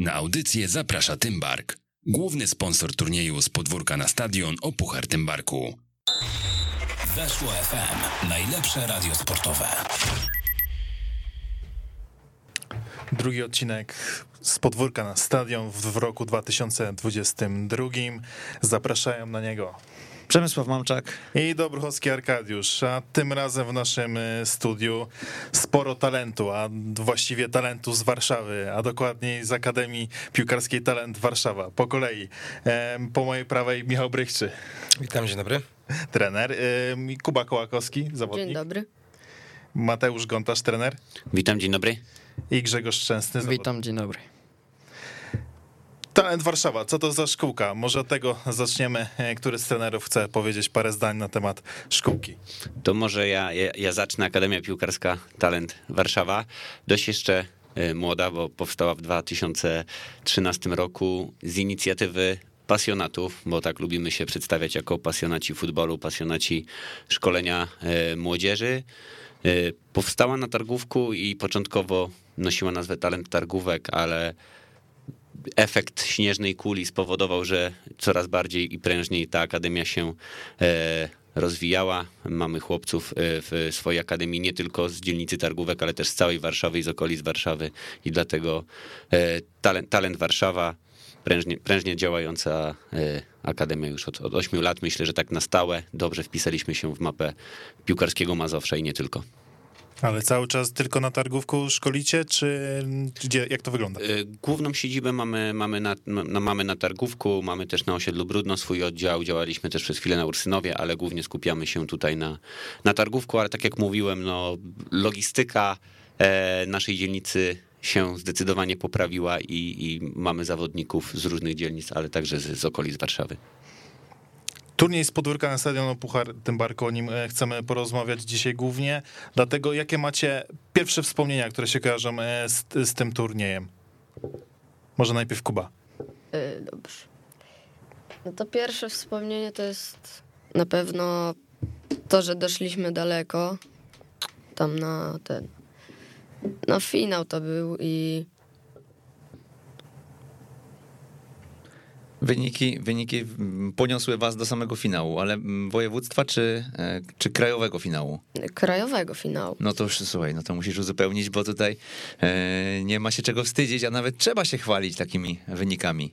Na audycję zaprasza Tymbark, główny sponsor turnieju z podwórka na stadion o Puchar Tymbarku. Weszło FM, najlepsze radio sportowe. Drugi odcinek z podwórka na stadion w, w roku 2022. Zapraszają na niego Przemysław Mamczak. i Dobruchowski Arkadiusz, a tym razem w naszym y, studiu sporo talentu, a właściwie talentu z Warszawy, a dokładniej z Akademii Piłkarskiej Talent Warszawa. Po kolei. Po mojej prawej Michał Brychczy, Witam, dzień dobry. trener, Kuba Kołakowski, zawodnik, Dzień dobry. Mateusz Gontarz, trener Witam, dzień dobry. i Grzegorz Szczęsny, zawodnik. Witam, dzień dobry. Talent Warszawa, co to za szkółka? Może od tego zaczniemy. E, Który z trenerów chce powiedzieć parę zdań na temat szkółki? To może ja, ja, ja zacznę. Akademia Piłkarska Talent Warszawa. Dość jeszcze e, młoda, bo powstała w 2013 roku z inicjatywy pasjonatów, bo tak lubimy się przedstawiać jako pasjonaci futbolu, pasjonaci szkolenia e, młodzieży. Powstała na targówku i początkowo nosiła nazwę Talent Targówek, ale efekt śnieżnej kuli spowodował, że coraz bardziej i prężniej ta akademia się e, rozwijała. Mamy chłopców e, w swojej akademii nie tylko z dzielnicy Targówek, ale też z całej Warszawy i z okolic Warszawy i dlatego e, talent, talent Warszawa, prężnie, prężnie działająca akademia już od, od 8 lat. Myślę, że tak na stałe dobrze wpisaliśmy się w mapę piłkarskiego Mazowsza i nie tylko. Ale cały czas tylko na targówku szkolicie, czy gdzie, jak to wygląda? Y, Główną siedzibę mamy, mamy, na, na, mamy na Targówku, mamy też na osiedlu Brudno swój oddział, działaliśmy też przez chwilę na Ursynowie, ale głównie skupiamy się tutaj na, na Targówku, ale tak jak mówiłem, no, logistyka e, naszej dzielnicy się zdecydowanie poprawiła i, i mamy zawodników z różnych dzielnic, ale także z, z okolic Warszawy. Turniej z podwórka na stadion Puchar Tymbarku, o nim e, chcemy porozmawiać dzisiaj głównie. Dlatego jakie macie pierwsze wspomnienia, które się kojarzą e, z, z tym turniejem? Może najpierw Kuba. Y, dobrze. No to pierwsze wspomnienie to jest na pewno to, że doszliśmy daleko. Tam na ten. Na finał to był i Wyniki, wyniki mm, poniosły was do samego finału, ale mm, województwa czy, e, czy krajowego finału? krajowego finału. No to już słuchaj, no to musisz uzupełnić, bo tutaj e, nie ma się czego wstydzić, a nawet trzeba się chwalić takimi wynikami.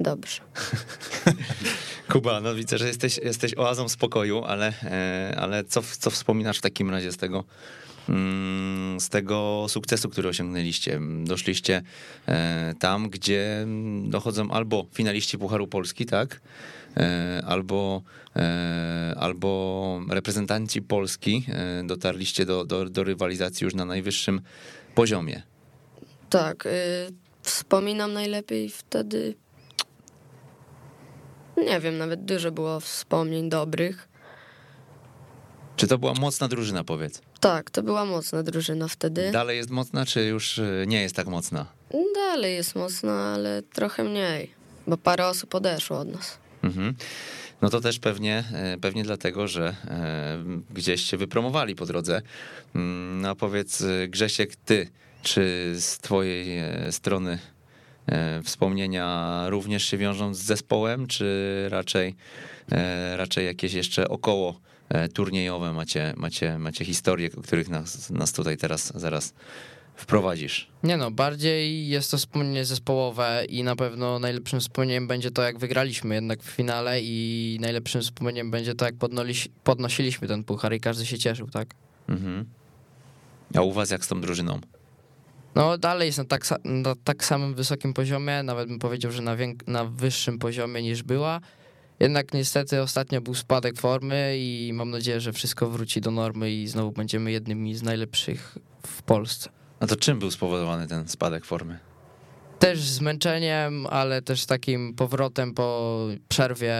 Dobrze. Kuba, no widzę, że jesteś, jesteś oazą spokoju, ale, e, ale co, co wspominasz w takim razie z tego, z tego sukcesu, który osiągnęliście? Doszliście e, tam, gdzie mm, dochodzą albo finaliści Pucharu Polski, tak? E, Albo, e, albo reprezentanci Polski dotarliście do, do, do rywalizacji już na najwyższym poziomie. Tak. Wspominam najlepiej wtedy. Nie wiem, nawet dużo było wspomnień dobrych. Czy to była mocna drużyna, powiedz? Tak, to była mocna drużyna wtedy. Dalej jest mocna, czy już e, nie jest tak mocna? Dalej jest mocna, ale trochę mniej, bo parę osób odeszło od nas. Mhm. No to też pewnie, e, pewnie dlatego, że e, gdzieś się wypromowali po drodze. Mm, No a powiedz, Grzesiek, ty, czy z twojej strony wspomnienia również się wiążą z zespołem, czy raczej, raczej jakieś jeszcze około turniejowe macie, macie, macie historie, o których nas, nas tutaj teraz zaraz wprowadzisz? Nie no, bardziej jest to wspomnienie zespołowe i na pewno najlepszym wspomnieniem będzie to, jak wygraliśmy jednak w finale i najlepszym wspomnieniem będzie to, jak podnoli- podnosiliśmy ten puchar i każdy się cieszył, tak? Mhm. A u was jak z tą drużyną? No dalej jest na tak, na tak samym wysokim poziomie, nawet bym powiedział, że na, na wyższym poziomie niż była. Jednak niestety ostatnio był spadek formy i mam nadzieję, że wszystko wróci do normy i znowu będziemy jednymi z najlepszych w Polsce. A to czym był spowodowany ten spadek formy? Też zmęczeniem, ale też takim powrotem po przerwie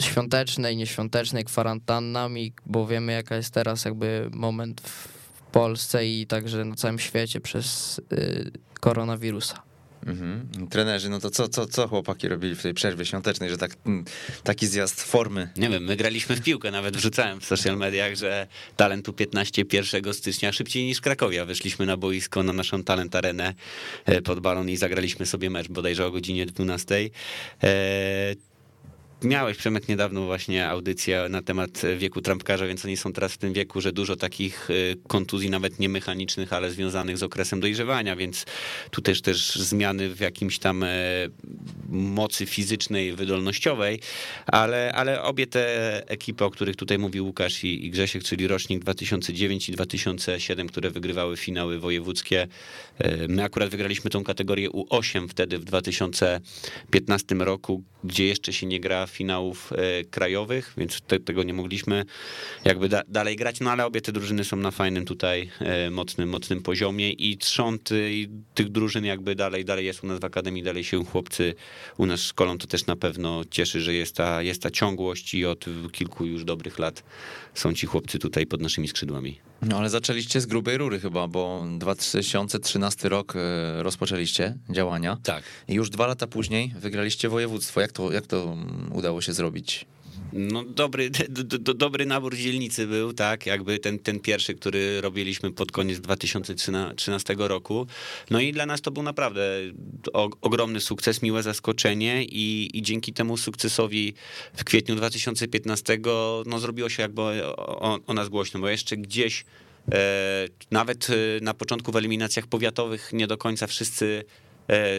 świątecznej, nieświątecznej, kwarantannami, bo wiemy jaka jest teraz jakby moment w Polsce i także na całym świecie przez y, koronawirusa. Mhm. Trenerzy, no to co, co, co chłopaki robili w tej przerwie świątecznej, że tak, mm, taki zjazd formy? Nie wiem, my graliśmy w piłkę, nawet wrzucałem w social mediach, że talentu 15 1 stycznia szybciej niż Krakowia. Wyszliśmy na boisko, na naszą talent arenę e, pod balon i zagraliśmy sobie mecz bodajże o godzinie 12. E, Miałeś, Przemek, niedawno właśnie audycję na temat wieku trampkarza, więc oni są teraz w tym wieku, że dużo takich y, kontuzji, nawet nie mechanicznych, ale związanych z okresem dojrzewania, więc tu też też zmiany w jakimś tam e, mocy fizycznej, wydolnościowej, ale, ale obie te ekipy, o których tutaj mówił Łukasz i, i Grzesiek, czyli rocznik 2009 i 2007, które wygrywały finały wojewódzkie, e, my akurat wygraliśmy tą kategorię U8 wtedy w 2015 roku, gdzie jeszcze się nie gra finałów e, krajowych, więc te, tego nie mogliśmy jakby da, dalej grać, no ale obie te drużyny są na fajnym tutaj e, mocnym, mocnym poziomie i trzont i tych drużyn jakby dalej, dalej jest u nas w Akademii, dalej się chłopcy u nas szkolą, to też na pewno cieszy, że jest ta, jest ta ciągłość i od kilku już dobrych lat są ci chłopcy tutaj pod naszymi skrzydłami. No ale zaczęliście z grubej rury chyba, bo 2013 rok e, rozpoczęliście działania. Tak. I już dwa lata później wygraliście województwo. Jak to, jak to mm, udało się zrobić? No dobry, do, do, dobry nabór dzielnicy był, tak, jakby ten, ten pierwszy, który robiliśmy pod koniec 2013 roku. No i dla nas to był naprawdę ogromny sukces, miłe zaskoczenie i, i dzięki temu sukcesowi w kwietniu 2015 no zrobiło się jakby o, o nas głośno, bo jeszcze gdzieś e, nawet e, na początku w eliminacjach powiatowych nie do końca wszyscy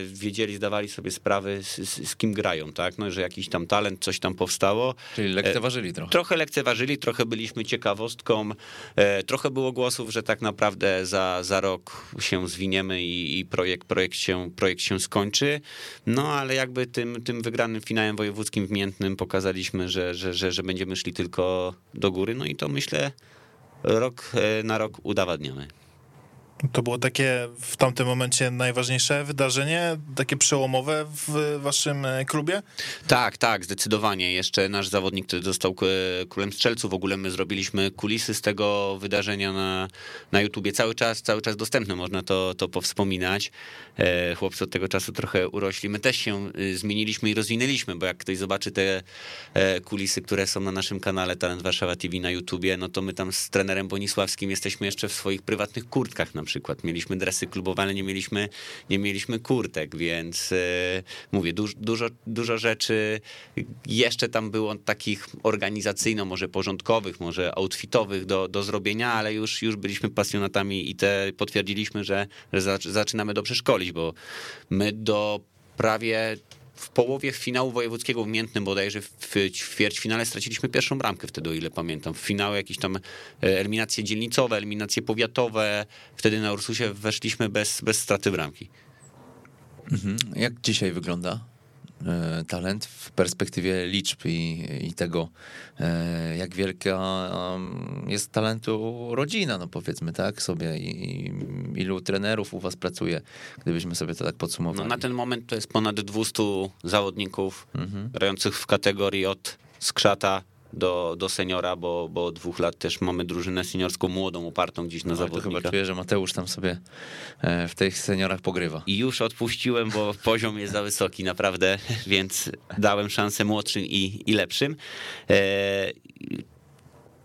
wiedzieli, zdawali sobie sprawy z, z, z, kim grają, tak? No, że jakiś tam talent, coś tam powstało. Czyli lekceważyli trochę. Trochę lekceważyli, trochę byliśmy ciekawostką. E, trochę było głosów, że tak naprawdę za, za rok się zwiniemy i, i projekt, projekt, się, projekt się skończy. No ale jakby tym, tym wygranym finałem wojewódzkim w Miętnym pokazaliśmy, że, że, że, że będziemy szli tylko do góry. No i to myślę rok e, na rok udowadniamy. To było takie w tamtym momencie najważniejsze wydarzenie, takie przełomowe w waszym e, klubie? Tak, tak, zdecydowanie. Jeszcze nasz zawodnik, który został e, królem strzelców, w ogóle my zrobiliśmy kulisy z tego wydarzenia na, na YouTubie. Cały czas, cały czas dostępne, można to, to powspominać. E, chłopcy od tego czasu trochę urośli. My też się zmieniliśmy i rozwinęliśmy, bo jak ktoś zobaczy te kulisy, które są na naszym kanale Talent Warszawa TV na YouTubie, no to my tam z trenerem Bonisławskim jesteśmy jeszcze w swoich prywatnych kurtkach na przykład. Mieliśmy dresy klubowe, ale nie mieliśmy, nie mieliśmy kurtek, więc e, mówię, dużo, dużo, dużo rzeczy. Jeszcze tam było takich organizacyjno, może porządkowych, może outfitowych do, do zrobienia, ale już, już byliśmy pasjonatami i te potwierdziliśmy, że, że zaczynamy dobrze szkolić, bo my do prawie w połowie finału wojewódzkiego w Miętnym bodajże w, ćwierćfinale straciliśmy pierwszą bramkę wtedy, o ile pamiętam. W finale jakieś tam e, eliminacje dzielnicowe, eliminacje powiatowe. Wtedy na Ursusie weszliśmy bez, bez straty bramki. Mhm. Jak dzisiaj wygląda talent w perspektywie liczb i, i tego, e, jak wielka jest talentu rodzina, no powiedzmy tak sobie, i ilu trenerów u was pracuje, gdybyśmy sobie to tak podsumowali. No na ten moment to jest ponad 200 zawodników mhm. grających w kategorii od skrzata do, do seniora, bo, bo od dwóch lat też mamy drużynę seniorską młodą, opartą gdzieś na no, zawodnika. To chyba czuję, że Mateusz tam sobie e, w tych seniorach pogrywa. I już odpuściłem, bo poziom jest za wysoki naprawdę, więc dałem szansę młodszym i, i lepszym. E,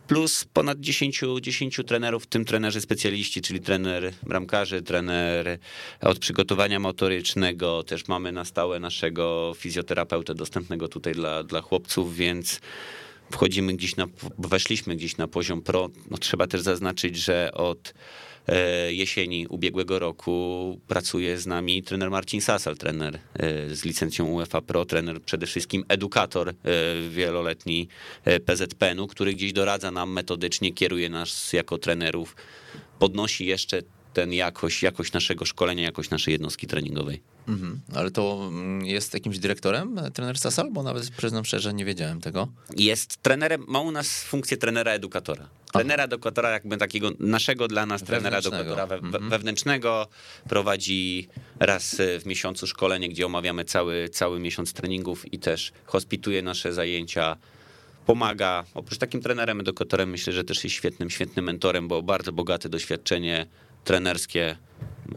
plus ponad 10, 10 trenerów, w tym trenerzy specjaliści, czyli trener bramkarzy, trener od przygotowania motorycznego. Też mamy na stałe naszego fizjoterapeutę dostępnego tutaj dla, dla chłopców, więc wchodzimy gdzieś na, weszliśmy gdzieś na poziom pro. No, trzeba też zaznaczyć, że od e, jesieni ubiegłego roku pracuje z nami trener Marcin Sasal, trener e, z licencją UEFA Pro, trener przede wszystkim edukator e, wieloletni PZPN-u, który gdzieś doradza nam metodycznie, kieruje nas jako trenerów, podnosi jeszcze ten jakość, jakość naszego szkolenia, jakość naszej jednostki treningowej. Mhm. Ale to mm, jest jakimś dyrektorem e, trener Sasal? Bo nawet przyznam szczerze, nie wiedziałem tego. Jest trenerem, ma u nas funkcję trenera edukatora. Trenera edukatora, jakby takiego naszego dla nas trenera edukatora we, mhm. wewnętrznego. Prowadzi raz w miesiącu szkolenie, gdzie omawiamy cały, cały miesiąc treningów i też hospituje nasze zajęcia pomaga. Oprócz takim trenerem, edukatorem myślę, że też jest świetnym, świetnym mentorem, bo bardzo bogate doświadczenie trenerskie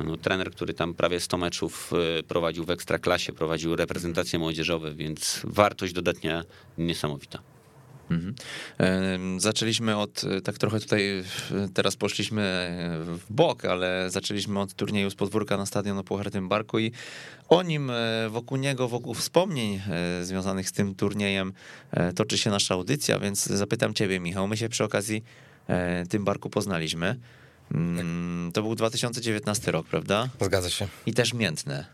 No, trener, który tam prawie 100 meczów y, prowadził w ekstraklasie, prowadził reprezentacje młodzieżowe, więc wartość dodatnia niesamowita. Mhm. Zaczęliśmy od, e, tak trochę tutaj, e, teraz poszliśmy w bok, ale zaczęliśmy od turnieju z podwórka na stadion o Puchartym Barku i o nim, wokół niego, wokół wspomnień związanych z tym turniejem toczy się nasza audycja, więc zapytam ciebie, Michał. My się przy okazji tym barku poznaliśmy. Mm, To był 2019 rok, prawda? Zgadza się. I też miętne.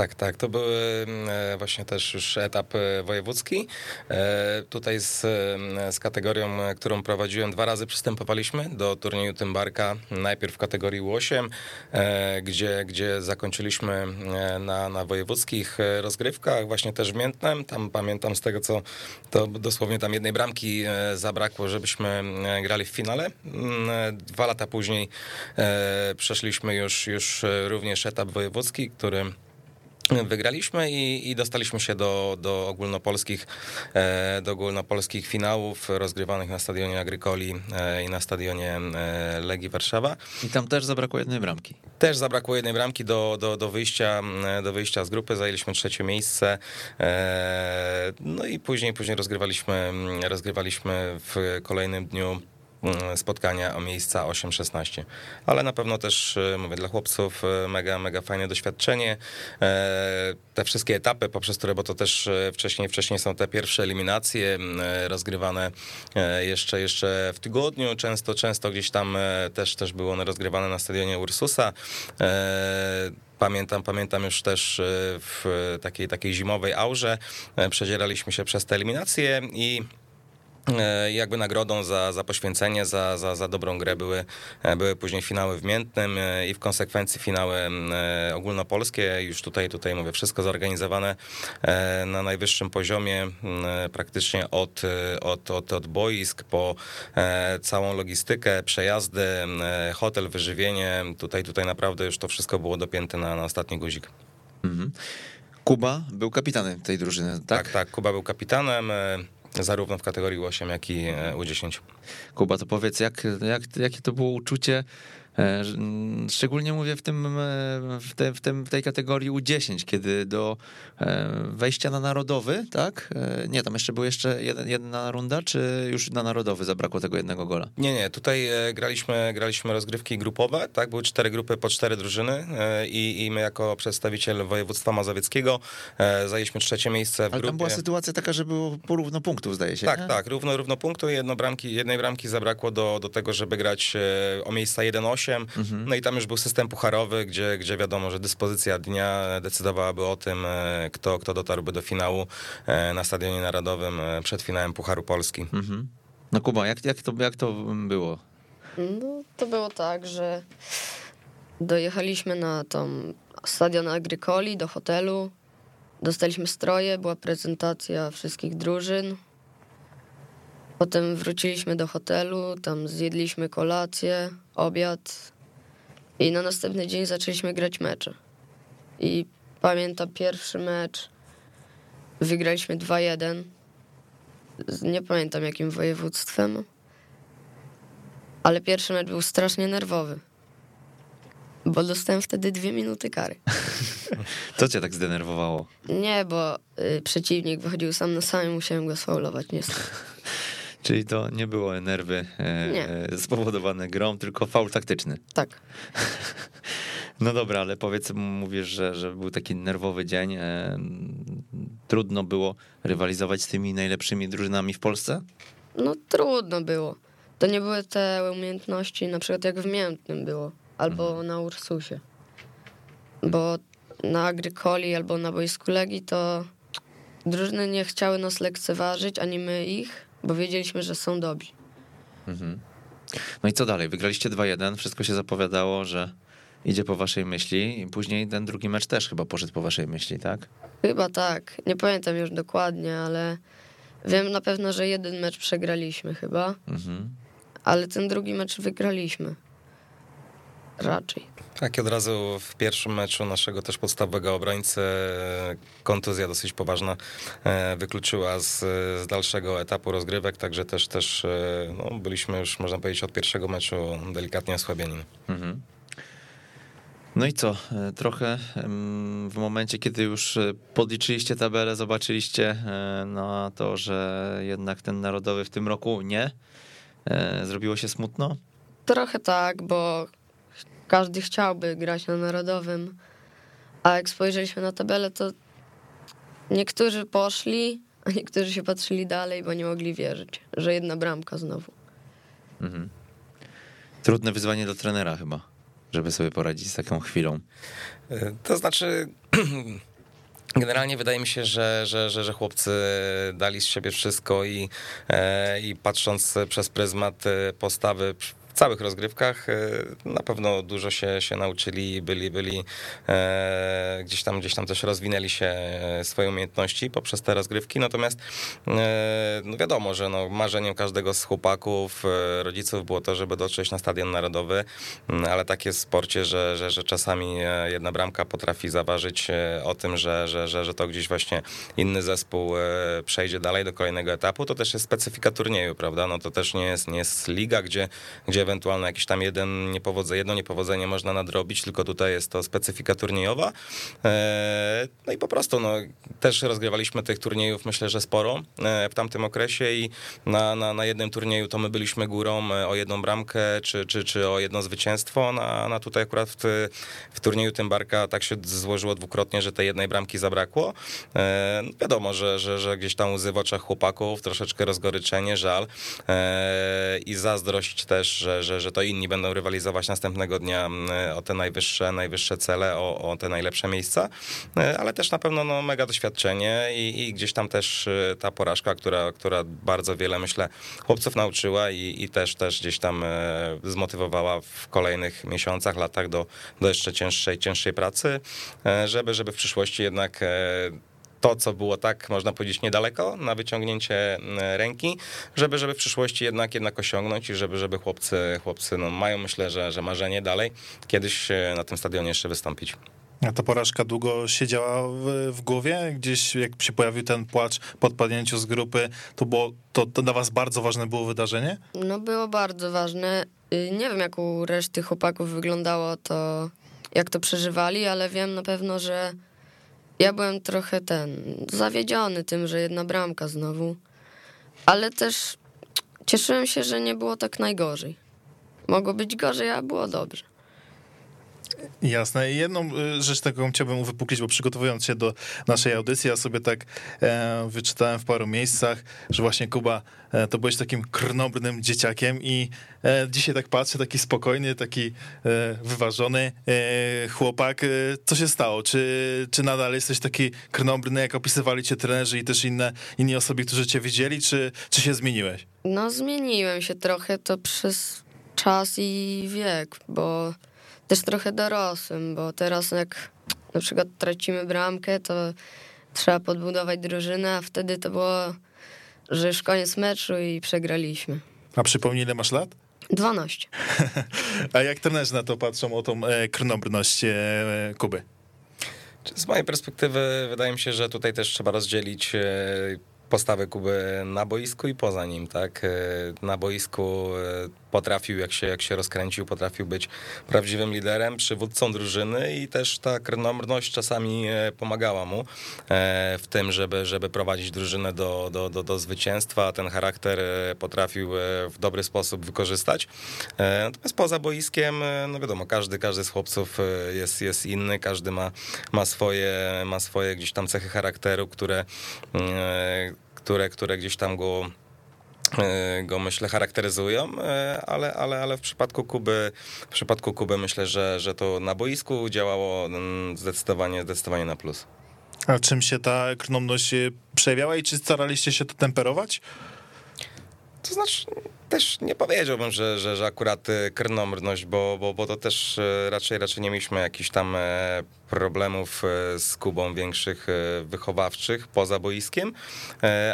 Tak, tak. To był e, właśnie też już etap e, wojewódzki. E, Tutaj z, e, z kategorią, którą prowadziłem, dwa razy przystępowaliśmy do turnieju Tymbarka. Najpierw w kategorii U8, e, gdzie, gdzie zakończylili e, na, na wojewódzkich rozgrywkach, właśnie też w Miętnem. Tam pamiętam z tego, co to dosłownie tam jednej bramki zabrakło, żebyśmy grali w finale. Mm, Dwa lata później przeszliśmy już, już również etap wojewódzki, który Wygraliśmy i, i dostaliśmy się do, do, ogólnopolskich, e, do ogólnopolskich finałów rozgrywanych na stadionie Agrykoli e, i na stadionie e, Legii Warszawa. I tam też zabrakło jednej bramki. Też zabrakło jednej bramki do, do, do, wyjścia, do wyjścia z grupy, zajęliśmy trzecie miejsce. No i później, później rozgrywaliśmy, rozgrywaliśmy w kolejnym dniu mm, spotkania o miejsca 8-16. Ale na pewno też, e, mówię, dla chłopców e, mega, mega fajne doświadczenie. E, Te wszystkie etapy, poprzez które, bo to też wcześniej, wcześniej są te pierwsze eliminacje rozgrywane jeszcze, jeszcze w tygodniu. Często, często gdzieś tam też, też były one rozgrywane na stadionie Ursusa. Pamiętam, pamiętam już też w takiej, takiej zimowej aurze przedzieraliśmy się przez te eliminacje i jakby nagrodą za, za poświęcenie, za, za, za dobrą grę były, e, były później finały w Miętnym e, i w konsekwencji finały e, ogólnopolskie. Już tutaj, tutaj mówię, wszystko zorganizowane e, na najwyższym poziomie, praktycznie od, e, od, od, od boisk po e, całą logistykę, przejazdy, e, hotel, wyżywienie. Tutaj, tutaj naprawdę już to wszystko było dopięte na, na ostatni guzik. Mhm. Kuba był kapitanem tej drużyny, tak? Tak, tak. Kuba był kapitanem. Zarówno w kategorii U8, jak i e, U10. Kuba, to powiedz, jak, jak, jakie to było uczucie, szczególnie mówię w, tym, e, w, te, w, tym, w tej kategorii U10, kiedy do e, wejścia na narodowy, tak? E, Nie, tam jeszcze była jeszcze jeden, jedna runda, czy już na narodowy zabrakło tego jednego gola? Nie, nie, tutaj e, graliśmy, graliśmy rozgrywki grupowe, tak, były cztery grupy po cztery drużyny e, i, i my jako przedstawiciel województwa mazowieckiego e, zajęliśmy trzecie miejsce w Ale grupie. tam była sytuacja taka, że było porówno punktów, zdaje się. Tak, nie? tak, równo, równo punktu, jedno bramki, jednej bramki zabrakło do, do tego, żeby grać e, o miejsca 1-8, Mhm. no i tam już był system pucharowy, gdzie, gdzie wiadomo, że dyspozycja dnia decydowałaby o tym, e, kto, kto dotarłby do finału e, na Stadionie Narodowym e, przed finałem Pucharu Polski. Mhm. No Kuba, jak, jak, to, jak to było? No, to było tak, że dojechaliśmy na tą stadion Agrykoli do hotelu. Dostaliśmy stroje, była prezentacja wszystkich drużyn. Potem wróciliśmy do hotelu, tam zjedliśmy kolację, obiad i na następny dzień zaczęliśmy grać mecze. I pamiętam pierwszy mecz, wygraliśmy 2-1. Z- Nie pamiętam jakim województwem, ale pierwszy mecz był strasznie nerwowy. Bo dostałem wtedy dwie minuty kary. Co cię tak zdenerwowało? Nie, bo y, przeciwnik wychodził sam na sam i musiałem go sfaulować niestety. Czyli to nie było nerwy e, Nie. e, spowodowane grą, tylko faul taktyczny. Tak. No dobra, ale powiedz, mówisz, że, że był taki nerwowy dzień. E, trudno było rywalizować z tymi najlepszymi drużynami w Polsce? No trudno było. To nie były te umiejętności, na przykład jak w Miętnym było, albo na Ursusie. Bo na Agrykoli albo na boisku Legii to drużyny nie chciały nas lekceważyć, ani my ich, bo wiedzieliśmy, że są dobrzy. No i co dalej? Wygraliście 2-1, wszystko się zapowiadało, że idzie po waszej myśli i później ten drugi mecz też chyba poszedł po waszej myśli, tak? Chyba tak. Nie pamiętam już dokładnie, ale wiem na pewno, że jeden mecz przegraliśmy chyba, Mhm. ale ten drugi mecz wygraliśmy. Raczej. Tak, i od razu w pierwszym meczu naszego też podstawowego obrońcy e, kontuzja dosyć poważna e, wykluczyła z, z dalszego etapu rozgrywek, także też, też e, no, byliśmy już, można powiedzieć, od pierwszego meczu delikatnie osłabieni. Mhm. No i co? Trochę w momencie, kiedy już podliczyliście tabelę, zobaczyliście na to, że jednak ten narodowy w tym roku nie. Zrobiło się smutno? Trochę tak, bo każdy chciałby grać na narodowym, a jak spojrzeliśmy na tabelę, to niektórzy poszli, a niektórzy się patrzyli dalej, bo nie mogli wierzyć, że jedna bramka znowu. Mhm. Trudne wyzwanie dla trenera chyba, żeby sobie poradzić z taką chwilą. E, To znaczy, generalnie wydaje mi się, że, że, że, że chłopcy dali z siebie wszystko i, e, i patrząc przez pryzmat e, postawy całych rozgrywkach, e, na pewno dużo się, się nauczyli byli, byli e, gdzieś tam gdzieś tam też rozwinęli się e, swoje umiejętności poprzez te rozgrywki, natomiast no wiadomo, że no, marzeniem każdego z chłopaków, rodziców było to, żeby dotrzeć na Stadion Narodowy, Mm, ale tak jest w sporcie, że, że, że czasami jedna bramka potrafi zaważyć o tym, że, że, że, że to gdzieś właśnie inny zespół przejdzie dalej do kolejnego etapu. To też jest specyfika turnieju, prawda? No to też nie jest, nie jest liga, gdzie, gdzie ewentualnie jakiś tam jeden niepowodze, jedno niepowodzenie można nadrobić, tylko tutaj jest to specyfika turniejowa. E, No i po prostu no, też rozgrywaliśmy tych turniejów myślę, że sporo e, w tamtym okresie i na, na, na jednym turnieju to my byliśmy górą e, o jedną bramkę czy, czy, czy o jedno zwycięstwo, na, na tutaj akurat w, w turnieju Tymbarka tak się złożyło dwukrotnie, że tej jednej bramki zabrakło. No wiadomo, że, że, że gdzieś tam łzy w oczach chłopaków, troszeczkę rozgoryczenie, żal i zazdrość też, że, że, że to inni będą rywalizować następnego dnia m, o te najwyższe, najwyższe cele, o, o te najlepsze miejsca, E, ale też na pewno no, mega doświadczenie i, i gdzieś tam też e, ta porażka, która, która bardzo wiele myślę chłopców nauczyła i, i też, też gdzieś tam e, zmotywowała w kolejnych miesiącach, latach do, do jeszcze cięższej, cięższej pracy, e, żeby, żeby w przyszłości jednak e, to, co było tak, można powiedzieć, niedaleko na wyciągnięcie m, ręki, żeby, żeby w przyszłości jednak, jednak osiągnąć i żeby, żeby chłopcy, chłopcy no, mają, myślę, że, że marzenie dalej kiedyś e, na tym stadionie jeszcze wystąpić. A ta porażka długo siedziała w, w głowie? Gdzieś jak się pojawił ten płacz po odpadnięciu z grupy, to, było, to, to dla was bardzo ważne było wydarzenie? No było bardzo ważne. Y, Nie wiem, jak u reszty chłopaków wyglądało to, jak to przeżywali, ale wiem na pewno, że ja byłem trochę ten, zawiedziony tym, że jedna bramka znowu. Ale też cieszyłem się, że nie było tak najgorzej. Mogło być gorzej, a było dobrze. Jasne. I jedną y, rzecz taką chciałbym uwypuklić, bo przygotowując się do naszej audycji, ja sobie tak e, wyczytałem w paru miejscach, że właśnie Kuba, e, to byłeś takim krnobrnym dzieciakiem i e, dzisiaj tak patrzę, taki spokojny, taki wyważony chłopak. Co się stało? Czy, czy nadal jesteś taki krnobrny, jak opisywali cię trenerzy i też inne, inni osoby, którzy cię widzieli, czy, czy się zmieniłeś? No, zmieniłem się trochę to przez czas i wiek, bo też trochę dorosłym, bo teraz jak na przykład tracimy bramkę, to trzeba podbudować drużynę, a wtedy to było, że już koniec meczu i przegraliśmy. A przypomnij, ile masz lat? 12. A jak trenerzy na to patrzą, o tą e, krnobrność e, Kuby? Z mojej perspektywy wydaje mi się, że tutaj też trzeba rozdzielić e, postawę Kuby na boisku i poza nim, tak? E, Na boisku e, potrafił, jak się, jak się rozkręcił, potrafił być prawdziwym liderem, przywódcą drużyny i też ta krnomrność czasami e, pomagała mu w tym, żeby, żeby prowadzić drużynę do, do, do, do zwycięstwa. Ten charakter potrafił w dobry sposób wykorzystać. Natomiast poza boiskiem, no wiadomo, każdy, każdy z chłopców jest, jest inny, każdy ma, ma, swoje, ma swoje gdzieś tam cechy charakteru, które, e, które, które gdzieś tam go e, go myślę charakteryzują, e, ale, ale, ale w przypadku Kuby, w przypadku Kuby myślę, że, że to na boisku działało mm, zdecydowanie, zdecydowanie na plus. A czym się ta krnomność e, przejawiała i czy staraliście się to temperować? To znaczy, też nie powiedziałbym, że, że, że akurat e, krnomrność, bo, bo, bo to też e, raczej, raczej nie mieliśmy jakichś tam e, problemów z Kubą większych wychowawczych poza boiskiem,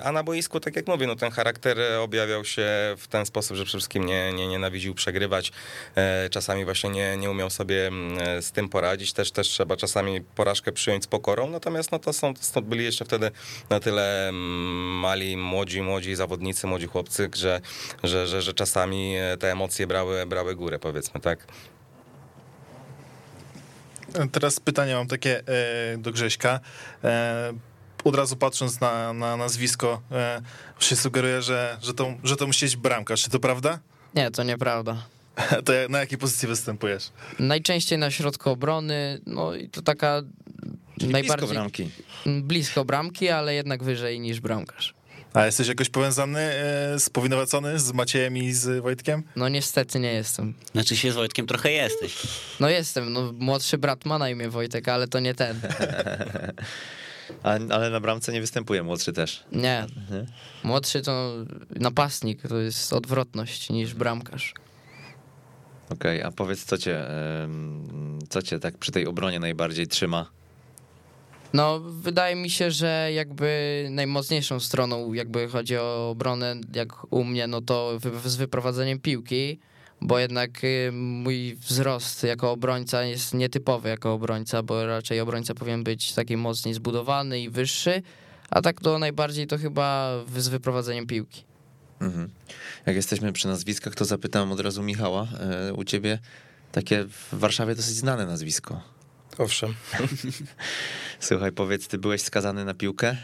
a na boisku, tak jak mówię, no ten charakter objawiał się w ten sposób, że przede wszystkim nie, nie nienawidził przegrywać, czasami właśnie nie, nie umiał sobie mm, z tym poradzić, też, też trzeba czasami porażkę przyjąć z pokorą, natomiast no to są, to byli jeszcze wtedy na tyle mm, mali, młodzi, młodzi zawodnicy, młodzi chłopcy, że, że, że, że czasami e, te emocje brały, brały górę, powiedzmy, tak. Teraz pytanie mam takie e, do Grześka. E, od razu patrząc na, na nazwisko, e, się sugeruje, że, że, to, że to musi być bramkarz. Czy to prawda? Nie, to nieprawda. To na jakiej pozycji występujesz? Najczęściej na środku obrony, no i to taka Czyli najbardziej blisko bramki. blisko bramki, ale jednak wyżej niż bramkarz. A jesteś jakoś powiązany, e, spowinowacony z Maciejem i z Wojtkiem? No niestety nie jestem. Znaczy się z Wojtkiem trochę jesteś. No jestem, no młodszy brat ma na imię Wojtek, ale to nie ten. A, ale na bramce nie występuje młodszy też. Nie. Młodszy to napastnik, to jest odwrotność niż bramkarz. Okej, a powiedz, co cię, co cię tak przy tej obronie najbardziej trzyma? No, wydaje mi się, że jakby najmocniejszą stroną, jakby chodzi o obronę, jak u mnie, no to wy- z wyprowadzeniem piłki, bo jednak y, mój wzrost jako obrońca jest nietypowy jako obrońca, bo raczej obrońca powinien być taki mocniej zbudowany i wyższy, a tak to najbardziej to chyba z wyprowadzeniem piłki. Mhm. Jak jesteśmy przy nazwiskach, to zapytałem od razu Michała. E, U ciebie takie w Warszawie dosyć znane nazwisko. Owszem. Słuchaj, powiedz, ty byłeś skazany na piłkę?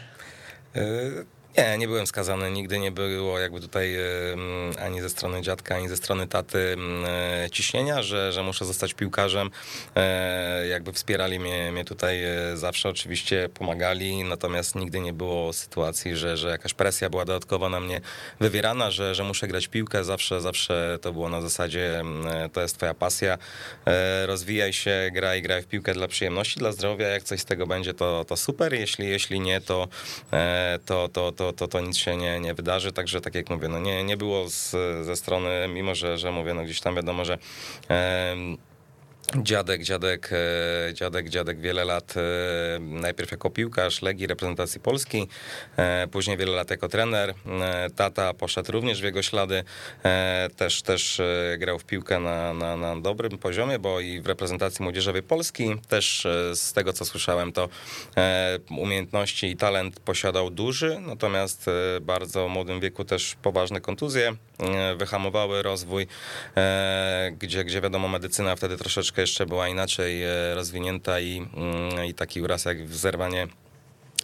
Nie, nie byłem skazany. Nigdy nie było jakby tutaj ani ze strony dziadka, ani ze strony taty ciśnienia, że, że muszę zostać piłkarzem. E, Jakby wspierali mnie, mnie tutaj e, zawsze, oczywiście pomagali, natomiast nigdy nie było sytuacji, że, że jakaś presja była dodatkowa na mnie wywierana, że, że muszę grać piłkę. Zawsze, zawsze to było na zasadzie to jest twoja pasja. E, Rozwijaj się, graj, graj w piłkę dla przyjemności, dla zdrowia. Jak coś z tego będzie, to, to super. Jeśli, jeśli nie, to, to, to, to, to, to nic się nie, nie wydarzy. Także tak jak mówię, no nie, nie było z, ze strony, mimo że, że mówię, no gdzieś tam wiadomo, że em, Dziadek, dziadek, e, dziadek, dziadek wiele lat, e, najpierw jako piłkarz Legii reprezentacji Polski, e, później wiele lat jako trener. Tata poszedł również w jego ślady, też, też grał w piłkę na, na, na dobrym poziomie, bo i w reprezentacji młodzieżowej Polski też z tego co słyszałem to umiejętności i talent posiadał duży, natomiast e, bardzo w młodym wieku też poważne kontuzje wyhamowały rozwój, e, gdzie, gdzie wiadomo medycyna wtedy troszeczkę jeszcze była inaczej e, rozwinięta i, mm, i taki uraz jak zerwanie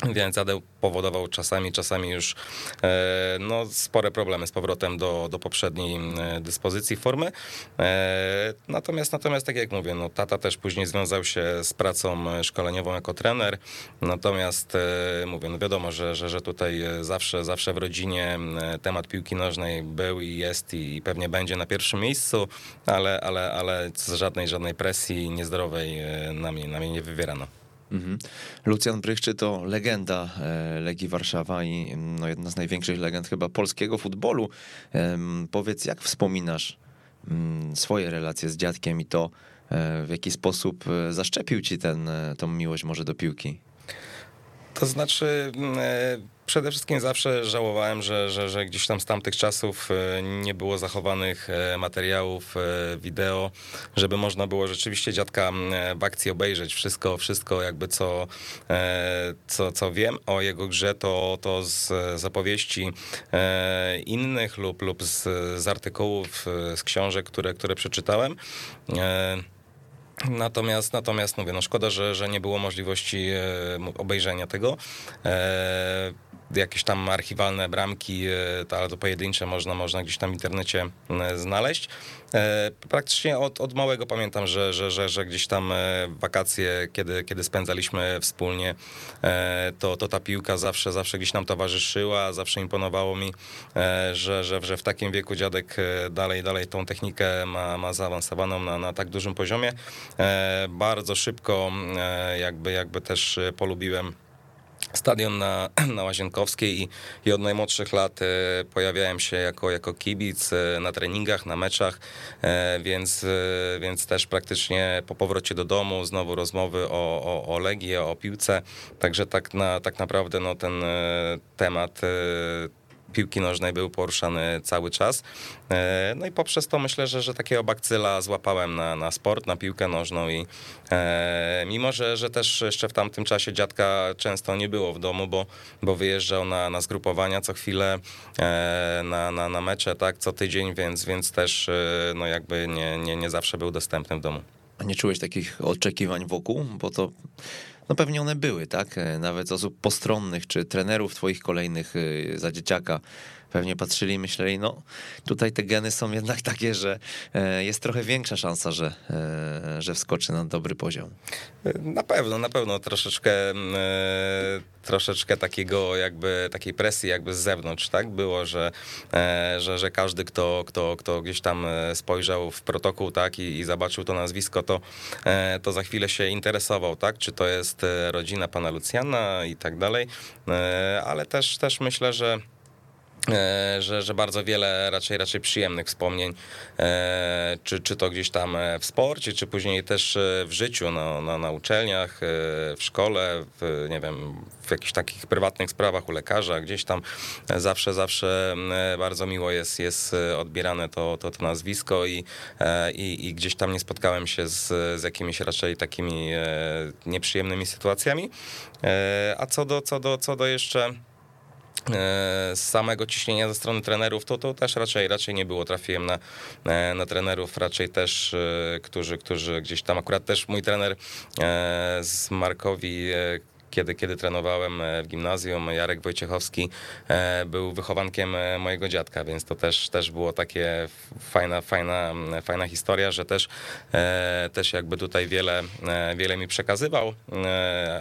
więzadeł powodował czasami, czasami już e, no, spore problemy z powrotem do, do poprzedniej e, dyspozycji formy. E, natomiast, natomiast tak jak mówię, no, tata też później związał się z pracą szkoleniową jako trener. Natomiast mówię, no wiadomo, że, że, że tutaj zawsze, zawsze w rodzinie temat piłki nożnej był i jest i pewnie będzie na pierwszym miejscu, ale, ale, ale z żadnej, żadnej presji niezdrowej na mnie, na mnie nie wywierano. Mhm. Lucjan Brychczy to legenda e, Legii Warszawa i mm, no, jedna z największych legend chyba polskiego futbolu. Powiedz, jak wspominasz mm, swoje relacje z dziadkiem i to, e, w jaki sposób e, zaszczepił ci tą miłość może do piłki? To znaczy, mm, przede wszystkim zawsze żałowałem, że, że, że gdzieś tam z tamtych czasów e, nie było zachowanych e, materiałów e, wideo, żeby można było rzeczywiście dziadka w akcji obejrzeć wszystko, wszystko jakby co, co, co wiem o jego grze, to, to z z opowieści e, innych lub, lub z, z artykułów, z książek, które, które przeczytałem. Natomiast, natomiast mówię, no szkoda, że, że nie było możliwości obejrzenia tego. Jakieś tam archiwalne bramki, e, ale to pojedyncze można, można gdzieś tam w internecie e, znaleźć. E, praktycznie od, od małego pamiętam, że, że, że, że gdzieś tam wakacje, kiedy, kiedy spędzaliśmy wspólnie, to, to ta piłka zawsze, zawsze gdzieś nam towarzyszyła, zawsze imponowało mi, że, że, że w takim wieku dziadek dalej, dalej tą technikę ma, ma zaawansowaną na, na tak dużym poziomie. Bardzo szybko jakby, jakby też polubiłem stadion na, na Łazienkowskiej i, i od najmłodszych lat e, pojawiałem się jako, jako kibic e, na treningach, na meczach, e, więc, więc też praktycznie po powrocie do domu znowu rozmowy o, o, o Legii, o piłce, także tak, na, tak naprawdę no, ten temat piłki nożnej był poruszany cały czas. E, No i poprzez to myślę, że, że takiego bakcyla złapałem na, na sport, na piłkę nożną i e, mimo, że, że też jeszcze w tamtym czasie dziadka często nie było w domu, bo, bo wyjeżdżał na, na zgrupowania co chwilę, e, na, na, na mecze, tak, co tydzień, więc, więc też e, no jakby nie, nie, nie zawsze był dostępny w domu. A nie czułeś takich oczekiwań wokół? Bo to no pewnie one były, tak? E, Nawet osób postronnych czy trenerów twoich kolejnych y, za dzieciaka pewnie patrzyli i myśleli, no tutaj te geny są jednak takie, że e, jest trochę większa szansa, że, e, że wskoczy na dobry poziom. Na pewno, na pewno troszeczkę, mm, e, troszeczkę takiego jakby, takiej presji jakby z zewnątrz, tak? Było, że, że, że każdy, kto, kto, kto gdzieś tam spojrzał w protokół, tak? I, i zobaczył to nazwisko, to, to za chwilę się interesował, tak? Czy to jest rodzina pana Lucjana i tak dalej, ale też, też myślę, że że, że bardzo wiele raczej raczej przyjemnych wspomnień, e, czy, czy to gdzieś tam e, w sporcie, czy później też e, w życiu, no, na, na uczelniach, e, w szkole, w, nie wiem, w jakichś takich prywatnych sprawach u lekarza, gdzieś tam e, zawsze, zawsze e, bardzo miło jest, jest e, odbierane to, to, to nazwisko i, e, i, i gdzieś tam nie spotkałem się z, z jakimiś raczej takimi e, nieprzyjemnymi sytuacjami. E, A co do, co do, co do jeszcze e, z samego ciśnienia ze strony trenerów, to, to też raczej, raczej nie było. Trafiłem na, e, na trenerów raczej też, e, którzy, którzy gdzieś tam, akurat też mój trener e, z Markowi, e, kiedy, kiedy trenowałem e, w gimnazjum, Jarek Wojciechowski e, był wychowankiem e, mojego dziadka, więc to też, też było takie fajna, fajna, fajna historia, że też, też jakby tutaj wiele, wiele mi przekazywał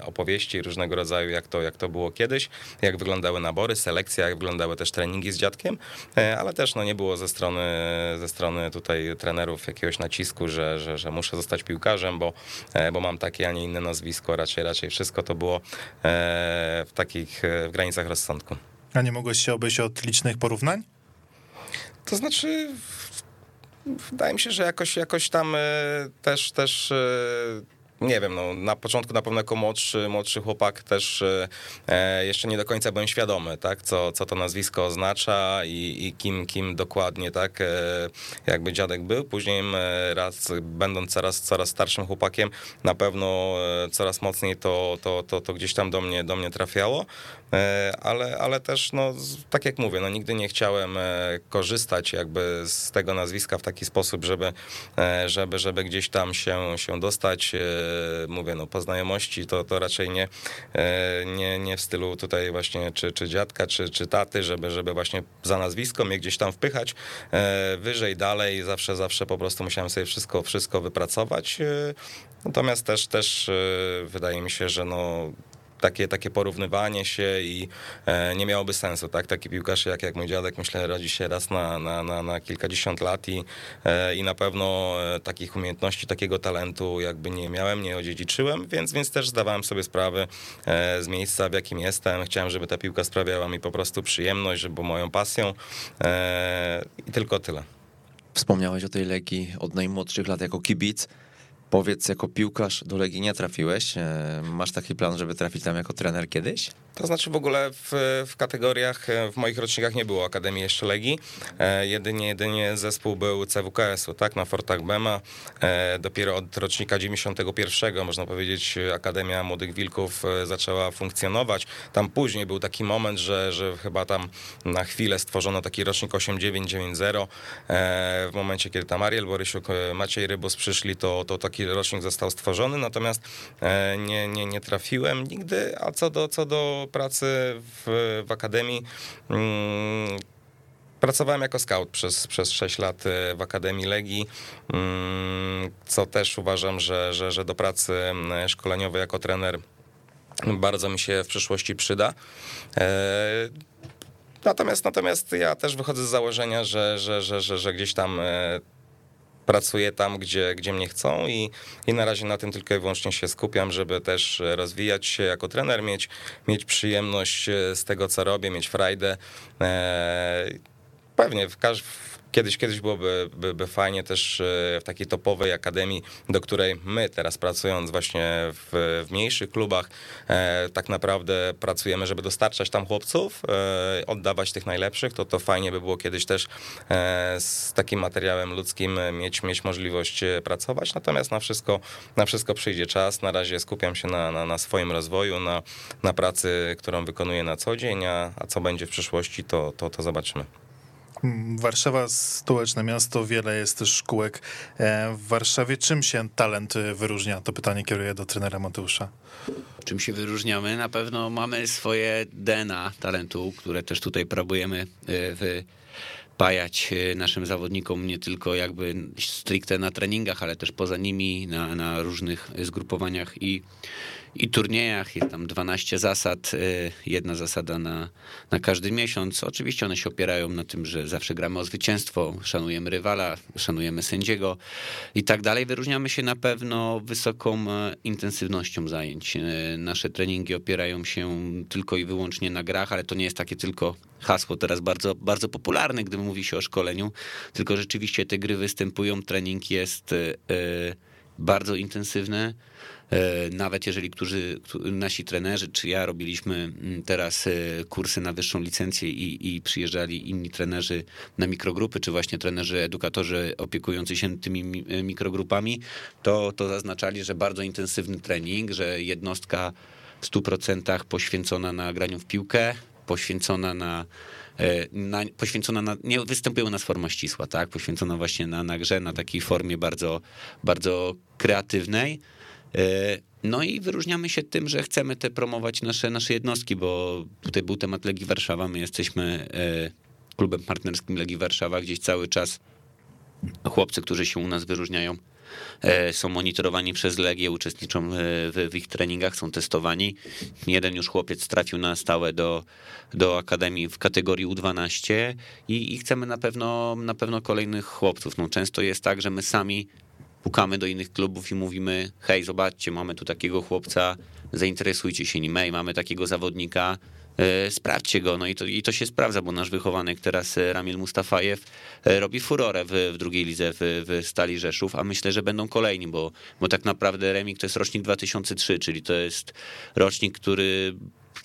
opowieści różnego rodzaju, jak to, jak to było kiedyś, jak wyglądały nabory, selekcja, jak wyglądały też treningi z dziadkiem, ale też no, nie było ze strony, ze strony tutaj trenerów jakiegoś nacisku, że, że, że muszę zostać piłkarzem, bo, bo mam takie, a nie inne nazwisko, raczej, raczej wszystko to było e, w takich e, w granicach rozsądku. A nie mogłeś się obejść od licznych porównań? To znaczy, wydaje mi się, że jakoś, jakoś tam e, też, też nie wiem, no, na początku na pewno jako młodszy, młodszy chłopak też e, e, jeszcze nie do końca byłem świadomy, tak, co, co to nazwisko oznacza i, i kim, kim dokładnie, tak, e, jakby dziadek był. Później e, raz, będąc coraz, coraz starszym chłopakiem, na pewno e, coraz mocniej to, to, to, to gdzieś tam do mnie, do mnie trafiało, ale, ale też, no, tak jak mówię, no, nigdy nie chciałem e, korzystać jakby z tego nazwiska w taki sposób, żeby, e, żeby, żeby gdzieś tam się, się dostać. E, Mówię, no, po znajomości to, to raczej nie, e, nie, nie w stylu tutaj właśnie czy, czy dziadka, czy, czy taty, żeby, żeby właśnie za nazwisko mnie gdzieś tam wpychać e, wyżej, dalej. Zawsze, zawsze po prostu musiałem sobie wszystko, wszystko wypracować. E, Natomiast też, też e, wydaje mi się, że no, takie, takie porównywanie się i e, nie miałoby sensu, tak? Taki piłkarz jak, jak mój dziadek, myślę, rodzi się raz na, na, na, na kilkadziesiąt lat i, e, i na pewno e, takich umiejętności, takiego talentu jakby nie miałem, nie odziedziczyłem, więc, więc też zdawałem sobie sprawę e, z miejsca, w jakim jestem. Chciałem, żeby ta piłka sprawiała mi po prostu przyjemność, żeby była moją pasją i tylko tyle. Wspomniałeś o tej Legii od najmłodszych lat jako kibic. Powiedz, jako piłkarz do Legii nie trafiłeś. E, Masz taki plan, żeby trafić tam jako trener kiedyś? To znaczy w ogóle w, w kategoriach, e, w moich rocznikach nie było Akademii jeszcze Legii. E, jedynie, jedynie zespół był CWKS-u, tak, na Fortach Bema. Dopiero od rocznika 91, można powiedzieć, Akademia Młodych Wilków zaczęła funkcjonować. Tam później był taki moment, że, że chyba tam na chwilę stworzono taki rocznik 8990. E, w momencie, kiedy tam Ariel Borysiuk, Maciej Rybus przyszli, to, to taki rocznik został stworzony, natomiast e, nie, nie, nie trafiłem nigdy. A co do, co do pracy w, w Akademii, mm, Pracowałem jako scout przez, przez 6 lat e, w Akademii Legii, mm, co też uważam, że, że, że do pracy mm, szkoleniowej jako trener bardzo mi się w przyszłości przyda. E, Natomiast, natomiast ja też wychodzę z założenia, że, że, że, że, że gdzieś tam e, pracuję tam, gdzie, gdzie mnie chcą i, i na razie na tym tylko i wyłącznie się skupiam, żeby też rozwijać się jako trener, mieć, mieć przyjemność e, z tego, co robię, mieć frajdę. E, Pewnie w każ- Kiedyś, kiedyś byłoby by, by fajnie też e, w takiej topowej akademii, do której my teraz pracując właśnie w, w mniejszych klubach, e, tak naprawdę pracujemy, żeby dostarczać tam chłopców, e, oddawać tych najlepszych, to to fajnie by było kiedyś też e, z takim materiałem ludzkim mieć, mieć możliwość e, pracować, natomiast na wszystko, na wszystko przyjdzie czas, na razie skupiam się na, na, na swoim rozwoju, na, na pracy, którą wykonuję na co dzień, a, a co będzie w przyszłości, to, to, to zobaczymy. Warszawa stołeczne miasto, wiele jest też szkółek e, w Warszawie. Czym się talent e, wyróżnia? To pytanie kieruję do trenera Mateusza. Czym się wyróżniamy? Na pewno mamy swoje DNA talentu, które też tutaj próbujemy y, wypajać y, naszym zawodnikom nie tylko jakby stricte na treningach, ale też poza nimi, na, na różnych zgrupowaniach i i turniejach. Jest tam 12 zasad, y, jedna zasada na, na każdy miesiąc. Oczywiście one się opierają na tym, że zawsze gramy o zwycięstwo, szanujemy rywala, szanujemy sędziego i tak dalej. Wyróżniamy się na pewno wysoką e, intensywnością zajęć. E, nasze treningi opierają się tylko i wyłącznie na grach, ale to nie jest takie tylko hasło teraz bardzo, bardzo popularne, gdy mówi się o szkoleniu, tylko rzeczywiście te gry występują, trening jest e, bardzo intensywny. E, nawet jeżeli którzy, nasi trenerzy, czy ja robiliśmy mm, teraz e, kursy na wyższą licencję i, i przyjeżdżali inni trenerzy na mikrogrupy, czy właśnie trenerzy, edukatorzy opiekujący się tymi e, mikrogrupami, to, to zaznaczali, że bardzo intensywny trening, że jednostka w 100% poświęcona na graniu w piłkę, poświęcona na, na, poświęcona na, nie występuje u nas forma ścisła, tak, poświęcona właśnie na, na grze, na takiej formie bardzo, bardzo kreatywnej, no i wyróżniamy się tym, że chcemy te promować nasze, nasze jednostki, bo tutaj był temat Legii Warszawa. My jesteśmy e, klubem partnerskim Legii Warszawa, gdzieś cały czas chłopcy, którzy się u nas wyróżniają, e, są monitorowani przez Legię, uczestniczą w, w, ich treningach, są testowani. Jeden już chłopiec trafił na stałe do, do Akademii w kategorii U12 i, i chcemy na pewno, na pewno kolejnych chłopców. No, często jest tak, że my sami pukamy do innych klubów i mówimy: hej, zobaczcie, mamy tu takiego chłopca, zainteresujcie się nim, hej, mamy takiego zawodnika, e, sprawdźcie go. No i to, i to się sprawdza, bo nasz wychowanek teraz, e, Ramil Mustafajew, e, robi furorę w, w drugiej lidze w, w Stali Rzeszów, a myślę, że będą kolejni, bo, bo tak naprawdę Remik to jest rocznik 2003, czyli to jest rocznik, który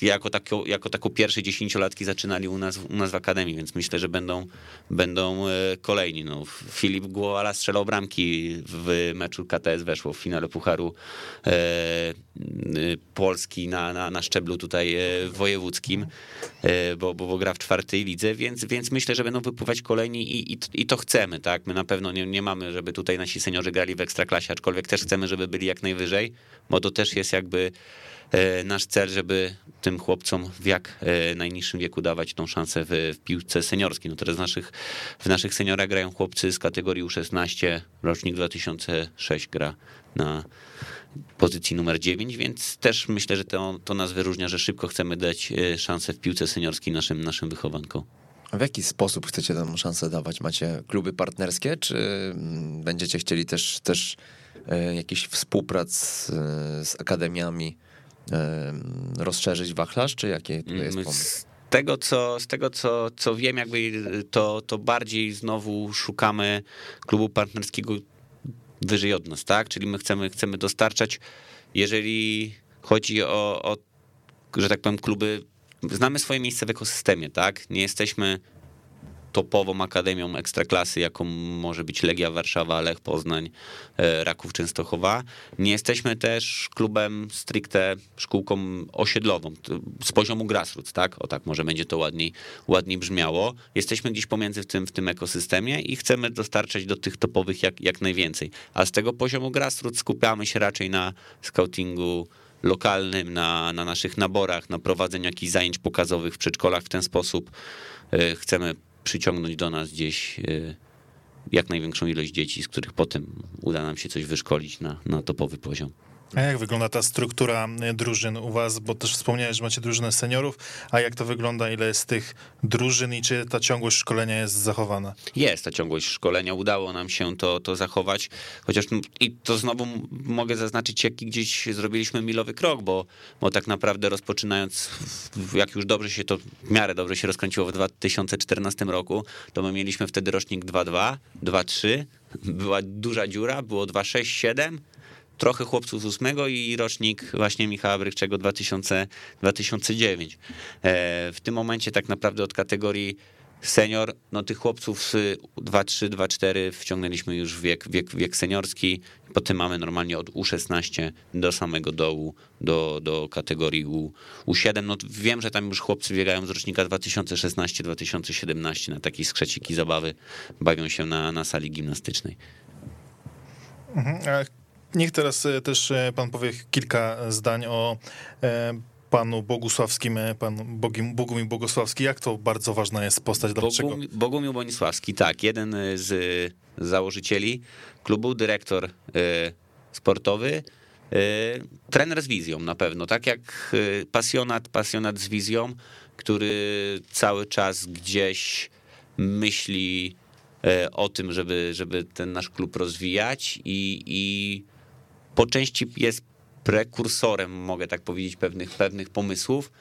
jako, tako, jako taką pierwsze dziesięciolatki zaczynali u nas, u nas w Akademii, więc myślę, że będą, będą e, kolejni. No, Filip Głowala strzelał bramki w meczu KTS, weszło w finale Pucharu e, e, Polski na, na, na szczeblu tutaj wojewódzkim, bo, bo, bo gra w czwartej lidze, więc, więc myślę, że będą wypływać kolejni i, i, i to chcemy, tak? My na pewno nie, nie mamy, żeby tutaj nasi seniorzy grali w ekstraklasie, aczkolwiek też chcemy, żeby byli jak najwyżej, bo to też jest jakby nasz cel, żeby tym chłopcom w jak e, najniższym wieku dawać tą szansę w, w piłce seniorskiej. No teraz w naszych, w naszych seniorach grają chłopcy z kategorii U16, rocznik 2006 gra na pozycji numer 9, więc też myślę, że to, to nas wyróżnia, że szybko chcemy dać e, szansę w piłce seniorskiej naszym, naszym wychowankom. W jaki sposób chcecie tę szansę dawać? Macie kluby partnerskie, czy mm, będziecie chcieli też, też jakiś współprac z akademiami rozszerzyć wachlarz, czy jakie to jest pomysł? Z tego, co, z tego co, co wiem, jakby to, to bardziej znowu szukamy klubu partnerskiego wyżej od nas, tak? Czyli my chcemy, chcemy dostarczać, jeżeli chodzi o, o, że tak powiem, kluby, znamy swoje miejsce w ekosystemie, tak? Nie jesteśmy topową akademią ekstraklasy, jaką może być Legia Warszawa, Lech Poznań, e, Raków Częstochowa. Nie jesteśmy też klubem stricte szkółką osiedlową, z poziomu grassroots, tak? O tak, może będzie to ładniej, ładniej brzmiało. Jesteśmy gdzieś pomiędzy w tym, w tym ekosystemie i chcemy dostarczać do tych topowych jak, jak najwięcej. A z tego poziomu grassroots skupiamy się raczej na scoutingu lokalnym, na, na naszych naborach, na prowadzeniu jakichś zajęć pokazowych w przedszkolach w ten sposób. E, chcemy przyciągnąć do nas gdzieś e, jak największą ilość dzieci, z których potem uda nam się coś wyszkolić na, na topowy poziom. A jak wygląda ta struktura e, drużyn u was? Bo też wspomniałeś, że macie drużynę seniorów, a jak to wygląda, ile jest tych drużyn i czy ta ciągłość szkolenia jest zachowana? Jest ta ciągłość szkolenia, udało nam się to, to zachować, chociaż i to znowu mogę zaznaczyć, jaki gdzieś zrobiliśmy milowy krok, bo, bo tak naprawdę rozpoczynając, jak już dobrze się to, w miarę dobrze się rozkręciło w 2014 roku, to my mieliśmy wtedy rocznik 2-2, 2-3, była duża dziura, było 2-6-7, trochę chłopców z ósmego i rocznik właśnie Michała Brykczego 2000, 2009. E, w tym momencie tak naprawdę od kategorii Senior, no tych chłopców z 2-3, 2-4 wciągnęliśmy już w wiek, wiek, wiek seniorski. Potem mamy normalnie od U16 do samego dołu, do, do kategorii U, U7. No wiem, że tam już chłopcy biegają z rocznika 2016-2017 na takie skrzeciki zabawy, bawią się na, na sali gimnastycznej. Mhm. Niech teraz e, też e, pan powie kilka zdań o e, panu Bogusławskim, pan Bogim, Bogumił Bogusławski. Jak to bardzo ważna jest postać? Dlaczego? Bogum, Bogumił Bonisławski, tak, jeden z założycieli klubu, dyrektor sportowy, trener z wizją na pewno, tak jak pasjonat, pasjonat z wizją, który cały czas gdzieś myśli o tym, żeby, żeby ten nasz klub rozwijać i, i po części jest prekursorem, mogę tak powiedzieć, pewnych, pewnych pomysłów,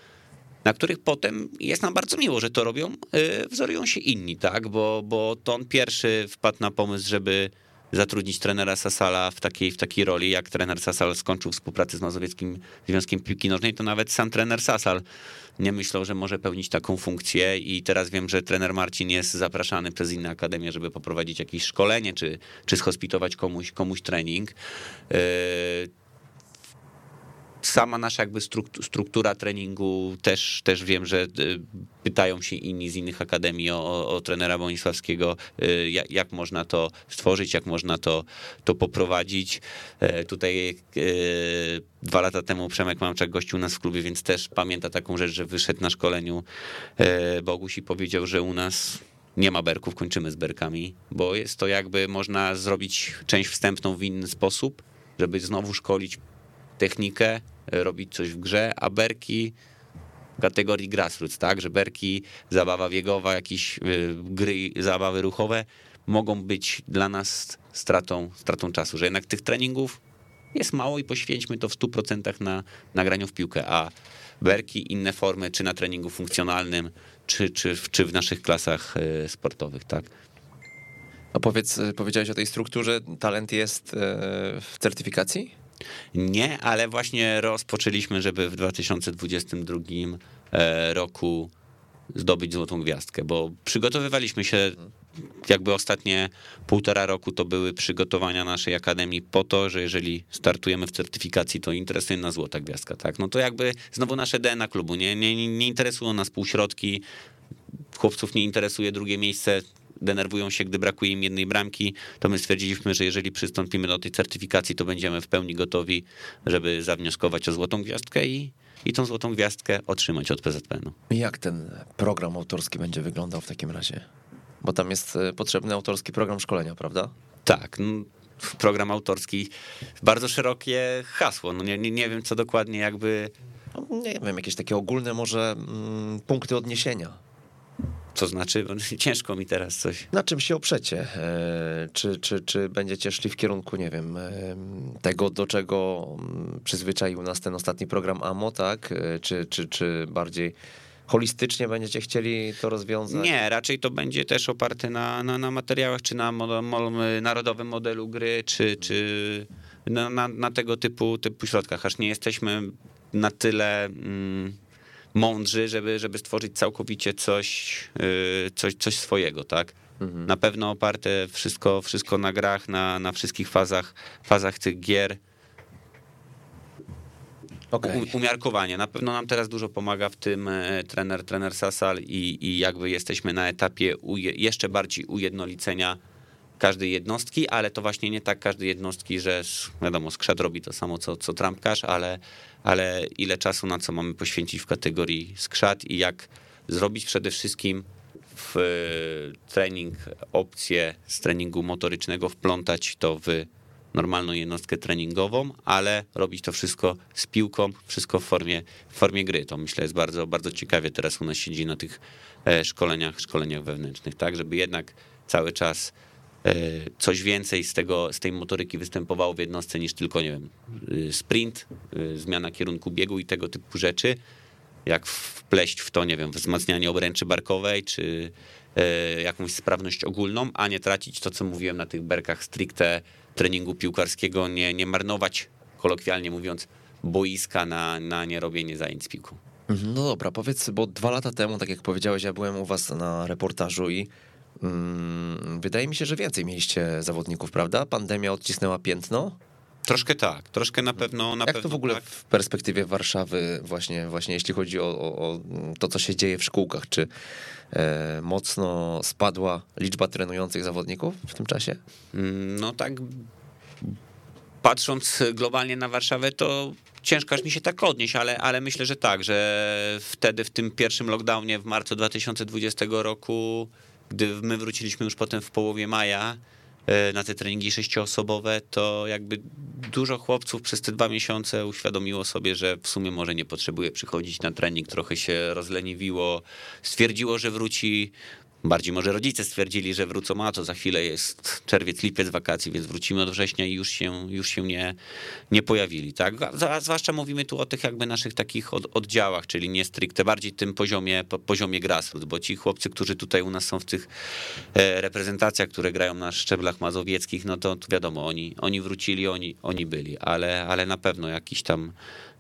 na których potem jest nam bardzo miło, że to robią, yy, wzorują się inni, tak, bo, bo to on pierwszy wpadł na pomysł, żeby zatrudnić trenera Sasala w takiej, w takiej roli, jak trener Sasal skończył współpracę z Mazowieckim Związkiem Piłki Nożnej, to nawet sam trener Sasal nie myślał, że może pełnić taką funkcję i teraz wiem, że trener Marcin jest zapraszany przez inne akademie, żeby poprowadzić jakieś szkolenie, czy, czy schospitować komuś, komuś trening. Yy, sama nasza jakby struktura treningu też, też wiem, że y, pytają się inni z innych akademii o, o, trenera Bonisławskiego, y, jak, jak, można to stworzyć, jak można to, to poprowadzić. E, tutaj y, dwa lata temu Przemek Mamczak gościł nas w klubie, więc też pamięta taką rzecz, że wyszedł na szkoleniu e, Boguś i powiedział, że u nas nie ma berków, kończymy z berkami, bo jest to jakby można zrobić część wstępną w inny sposób, żeby znowu szkolić technikę, robić coś w grze, a berki kategorii grassroots, tak, że berki, zabawa biegowa, jakieś y, gry, zabawy ruchowe mogą być dla nas stratą, stratą czasu, że jednak tych treningów jest mało i poświęćmy to w 100% na, na graniu w piłkę, a berki, inne formy, czy na treningu funkcjonalnym, czy, czy, czy w naszych klasach y, sportowych, tak. A powiedz, powiedziałeś o tej strukturze, talent jest w certyfikacji? Nie, ale właśnie rozpoczęliśmy, żeby w 2022 e, roku zdobyć złotą gwiazdkę, bo przygotowywaliśmy się jakby ostatnie półtora roku to były przygotowania naszej akademii po to, że jeżeli startujemy w certyfikacji, to interesuje nas złota gwiazdka, tak? No to jakby znowu nasze DNA klubu, nie, nie, nie interesują nas półśrodki, chłopców nie interesuje drugie miejsce, denerwują się, gdy brakuje im jednej bramki, to my stwierdziliśmy, że jeżeli przystąpimy do tej certyfikacji, to będziemy w pełni gotowi, żeby zawnioskować o złotą gwiazdkę i, i tą złotą gwiazdkę otrzymać od PZPN-u. Jak ten program autorski będzie wyglądał w takim razie? Bo tam jest e, potrzebny autorski program szkolenia, prawda? Tak. Program autorski, bardzo szerokie hasło. No nie, nie, nie wiem, co dokładnie jakby. No, nie wiem, jakieś takie ogólne może mm, punkty odniesienia. Co znaczy, ciężko mi teraz coś. Na czym się oprzecie? E, czy, czy, czy będziecie szli w kierunku, nie wiem, e, tego, do czego mm, przyzwyczaił nas ten ostatni program AMO, tak? E, czy, czy, czy bardziej holistycznie będziecie chcieli to rozwiązać? Nie, raczej to będzie też oparte na, na, na materiałach, czy na model, narodowym modelu gry, czy, czy na, na, na, tego typu, typu środkach, aż nie jesteśmy na tyle... Mm, mądrzy, żeby, żeby stworzyć całkowicie coś, y, coś, coś swojego, tak? Mhm. Na pewno oparte wszystko, wszystko na grach, na, na wszystkich fazach, fazach tych gier. Okay. umiarkowanie. Na pewno nam teraz dużo pomaga w tym e, trener, trener Sasal i, i jakby jesteśmy na etapie uje, jeszcze bardziej ujednolicenia każdej jednostki, ale to właśnie nie tak każdej jednostki, że wiadomo, skrzat robi to samo co, co trampkarz, ale, ale ile czasu na co mamy poświęcić w kategorii skrzat i jak zrobić przede wszystkim w trening opcję z treningu motorycznego, wplątać to w normalną jednostkę treningową, ale robić to wszystko z piłką, wszystko w formie, w formie gry. To myślę jest bardzo, bardzo ciekawie teraz u nas siedzi na tych e, szkoleniach, szkoleniach wewnętrznych, tak, żeby jednak cały czas E, coś więcej z, tego, z tej motoryki występowało w jednostce niż tylko, nie wiem, y, sprint, y, zmiana kierunku biegu i tego typu rzeczy, jak wpleść w to, nie wiem, wzmacnianie obręczy barkowej, czy e, jakąś sprawność ogólną, a nie tracić to, co mówiłem na tych berkach stricte treningu piłkarskiego, nie, nie marnować, kolokwialnie mówiąc, boiska na, na nierobienie zajęć z piłką. Mhm, No dobra, powiedz, bo dwa lata temu, tak jak powiedziałeś, ja byłem u was na reportażu i wydaje mi się, że więcej mieliście zawodników, prawda? Pandemia odcisnęła piętno. Troszkę tak, troszkę na pewno. Na jak pewno to w ogóle tak. w perspektywie Warszawy, właśnie, właśnie jeśli chodzi o, o, o to, co się dzieje w szkółkach, czy e, mocno spadła liczba trenujących zawodników w tym czasie? Mm, No tak, patrząc globalnie na Warszawę, to ciężko aż mi się tak odnieść, ale, ale myślę, że tak, że wtedy w tym pierwszym lockdownie w marcu 2020 roku, gdy my wróciliśmy już potem w połowie maja e, na te treningi sześcioosobowe, to jakby dużo chłopców przez te dwa miesiące uświadomiło sobie, że w sumie może nie potrzebuje przychodzić na trening, trochę się rozleniwiło, stwierdziło, że wróci Bardziej może rodzice stwierdzili, że wrócą, a to za chwilę jest czerwiec, lipiec wakacji, więc wrócimy od września i już się, już się nie, nie pojawili. Tak? A zwłaszcza mówimy tu o tych jakby naszych takich od, oddziałach, czyli nie stricte, bardziej tym poziomie, po, poziomie grassroots, bo ci chłopcy, którzy tutaj u nas są w tych e, reprezentacjach, które grają na szczeblach mazowieckich, no to, to wiadomo, oni, oni wrócili, oni, oni byli, ale, ale na pewno jakiś tam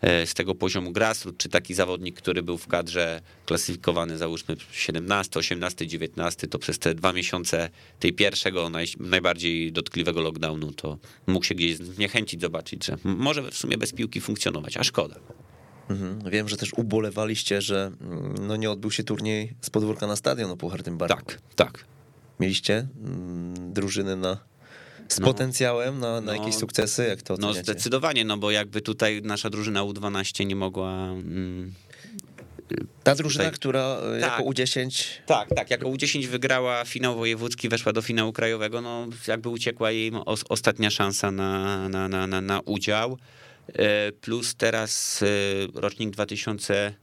z tego poziomu grassroots, czy taki zawodnik, który był w kadrze klasyfikowany załóżmy 17, 18, 19, to przez te dwa miesiące tej pierwszego, naj, najbardziej dotkliwego lockdownu, to mógł się gdzieś zniechęcić, zobaczyć, że może w sumie bez piłki funkcjonować, a szkoda. Mhm. Wiem, że też ubolewaliście, że mm, no, nie odbył się turniej z podwórka na stadion o Puchar tym barku. Tak, tak. Mieliście mm, drużyny na, z no. potencjałem na, na no, jakieś sukcesy, jak to no, oceniacie? No zdecydowanie, no bo jakby tutaj nasza drużyna U12 nie mogła... Mm, ta drużyna, tutaj. która e, tak, jako U10. Tak, tak, jako U10 wygrała finał wojewódzki, weszła do finału krajowego, no jakby uciekła jej os, ostatnia szansa na, na, na, na, na udział. E, plus teraz e, rocznik 2000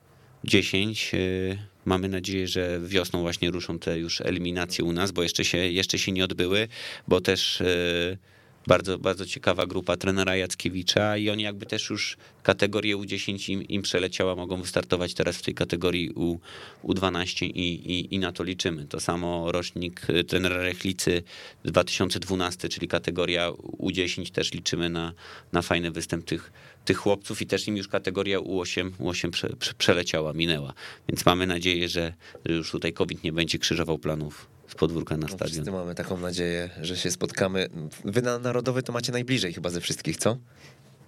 10. Y, mamy nadzieję, że wiosną właśnie ruszą te już eliminacje u nas, bo jeszcze się, jeszcze się nie odbyły, bo też y, bardzo, bardzo ciekawa grupa trenera Jackiewicza i oni jakby też już kategorię U10 im, im przeleciała, mogą wystartować teraz w tej kategorii U, U12 i, i, i na to liczymy. To samo rocznik y, trenera Rechlicy 2012, czyli kategoria U10 też liczymy na, na fajny występ tych, tych chłopców i też im już kategoria U8, U8 prze, prze, przeleciała, minęła. Więc mamy nadzieję, że że już tutaj COVID nie będzie krzyżował planów z podwórka na No, stadion. wszyscy mamy taką nadzieję, że się spotkamy. Wy na Narodowy to macie najbliżej chyba ze wszystkich, co?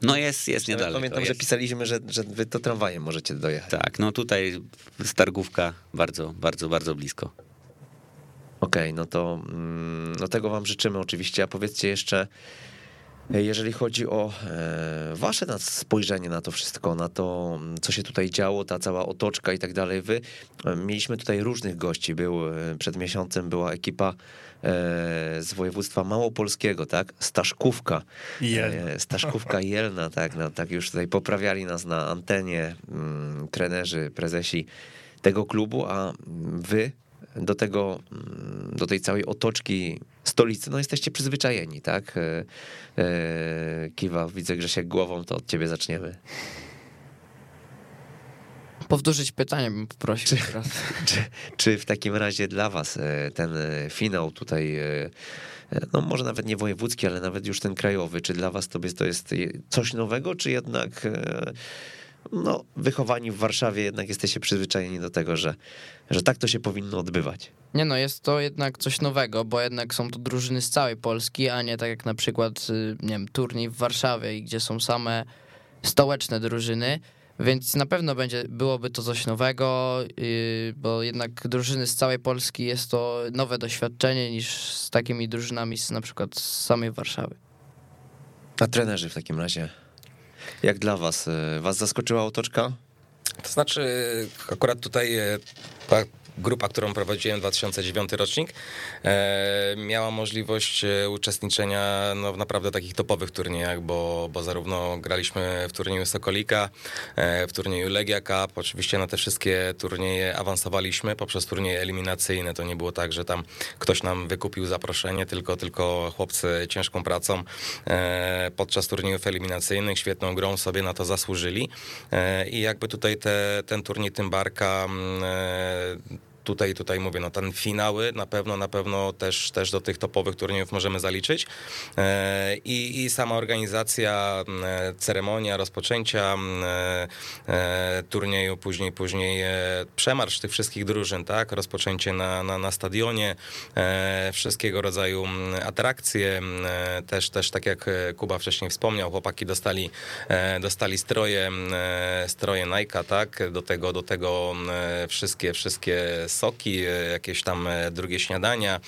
No jest, jest Ja niedaleko. Pamiętam, że jest. pisaliśmy, że, że wy to tramwajem możecie dojechać. Tak, no tutaj Stargówka bardzo, bardzo, bardzo blisko. Okej, no to mm, no tego wam życzymy oczywiście, a powiedzcie jeszcze, jeżeli chodzi o e, wasze spojrzenie na to wszystko, na to, mm, co się tutaj działo, ta cała otoczka i tak dalej, wy, e, mieliśmy tutaj różnych gości, był, e, przed miesiącem była ekipa e, z województwa małopolskiego, tak, Staszkówka, Jelna. E, Staszkówka Jelna, tak, no, tak już tutaj poprawiali nas na antenie mm, trenerzy, prezesi tego klubu, a wy do tego, mm, do tej całej otoczki stolicy, no jesteście przyzwyczajeni, tak? E, e, Kiwa, widzę Grzesiek głową, to od ciebie zaczniemy. Powtórzyć pytanie bym poprosił teraz. Czy, czy w takim razie dla was e, ten finał tutaj, no może nawet nie wojewódzki, ale nawet już ten krajowy, czy dla was to jest, to jest je- coś nowego, czy jednak no, wychowani w Warszawie jednak jesteście przyzwyczajeni do tego, że, że tak to się powinno odbywać? Nie no, jest to jednak coś nowego, bo jednak są to drużyny z całej Polski, a nie tak jak na przykład, y, nie wiem, turniej w Warszawie, gdzie są same stołeczne drużyny, więc na pewno będzie, byłoby to coś nowego, yy, bo jednak drużyny z całej Polski jest to nowe doświadczenie niż z takimi drużynami z na przykład z samej Warszawy. A trenerzy w takim razie, jak dla was? e, Was zaskoczyła otoczka? To znaczy, akurat tutaj e, grupa, którą prowadziłem, 2009 rocznik, e, miała możliwość e, uczestniczenia no, w naprawdę takich topowych turniejach, bo, bo zarówno graliśmy w turnieju Sokolika, e, w turnieju Legia Cup, oczywiście na te wszystkie turnieje awansowaliśmy poprzez turnieje eliminacyjne. To nie było tak, że tam ktoś nam wykupił zaproszenie, tylko, tylko chłopcy ciężką pracą podczas turniejów eliminacyjnych, świetną grą sobie na to zasłużyli. I jakby tutaj te, ten turniej Tymbarka mm, tutaj, tutaj mówię, no ten finały na pewno, na pewno też, też do tych topowych turniejów możemy zaliczyć. E, I, i sama organizacja, e, ceremonia rozpoczęcia e, turnieju, później, później przemarsz tych wszystkich drużyn, tak? Rozpoczęcie na, na, na stadionie, wszystkiego rodzaju atrakcje, też, też tak jak Kuba wcześniej wspomniał, chłopaki dostali, dostali stroje, stroje Nike, tak? Do tego, do tego wszystkie, wszystkie soki, jakieś tam drugie śniadania.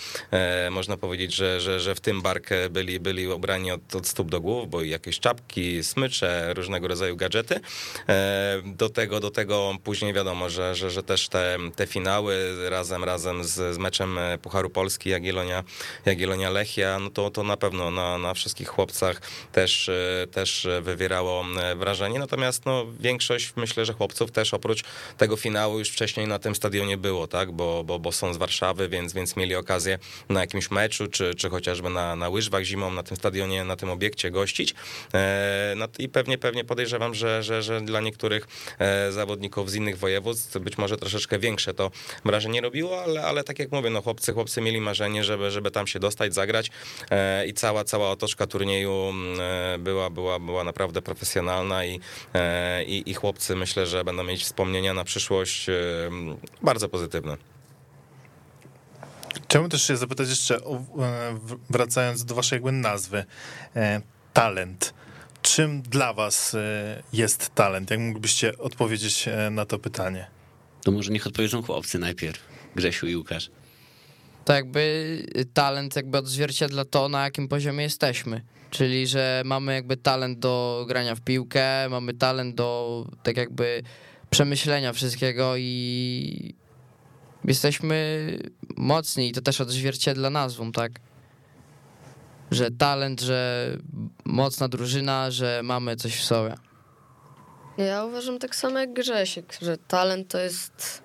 Można powiedzieć, że, że, że w tym bark byli, byli ubrani od, od stóp do głów, bo i jakieś czapki, smycze, różnego rodzaju gadżety. E, do tego, do tego później wiadomo, że, że, że też te, te finały razem, razem z, z meczem Pucharu Polski Jagiellonia, Jagiellonia Lechia, no to, to na pewno na, na wszystkich chłopcach też, też wywierało wrażenie. Natomiast no, większość myślę, że chłopców też oprócz tego finału już wcześniej na tym stadionie było, tak? Bo, bo, bo są z Warszawy, więc, więc mieli okazję na jakimś meczu, czy, czy chociażby na, na łyżwach zimą na tym stadionie, na tym obiekcie gościć. E, no I pewnie, pewnie podejrzewam, że, że, że dla niektórych e, zawodników z innych województw być może troszeczkę większe to wrażenie robiło, ale, ale tak jak mówię, no chłopcy, chłopcy mieli marzenie, żeby, żeby tam się dostać, zagrać e, i cała, cała otoczka turnieju była, była, była naprawdę profesjonalna i, i, i chłopcy myślę, że będą mieć wspomnienia na przyszłość bardzo pozytywne. Chciałbym też się zapytać jeszcze, wracając do waszej jakby nazwy, e, talent. Czym dla was e, jest talent? Jak mógłbyście odpowiedzieć e, na to pytanie? To może niech odpowiedzą chłopcy najpierw, Grzesiu i Łukasz. To jakby talent jakby odzwierciedla to, na jakim poziomie jesteśmy. Czyli, że mamy jakby talent do grania w piłkę, mamy talent do tak jakby przemyślenia wszystkiego i jesteśmy mocni i to też odzwierciedla nazwą, tak? Że talent, że mocna drużyna, że mamy coś w sobie. Ja uważam tak samo jak Grzesiek, że talent to jest...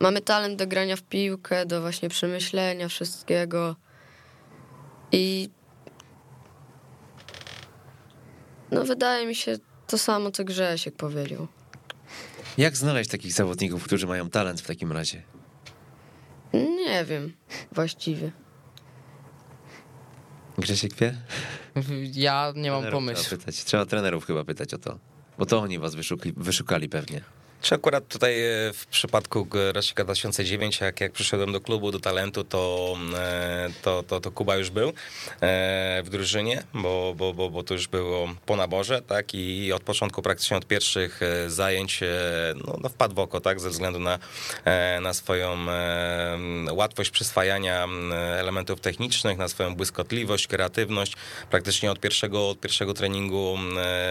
Mamy talent do grania w piłkę, do właśnie przemyślenia wszystkiego i no wydaje mi się to samo, co Grzesiek powiedział. Jak znaleźć takich zawodników, którzy mają talent w takim razie? Nie wiem, właściwie. Grzesiek wie? Ja nie mam pomysłu. Trzeba, pytać. trzeba trenerów chyba pytać o to, bo to oni was wyszukali pewnie. Czy akurat tutaj e, w przypadku rocznika 2009, jak, jak przyszedłem do klubu, do talentu, to, e, to, to, to Kuba już był e, w drużynie, bo, bo, bo, bo to już było po naborze, tak, i od początku praktycznie od pierwszych zajęć no, no wpadł w oko, tak, ze względu na, na swoją łatwość przyswajania elementów technicznych, na swoją błyskotliwość, kreatywność. Praktycznie od pierwszego, od pierwszego treningu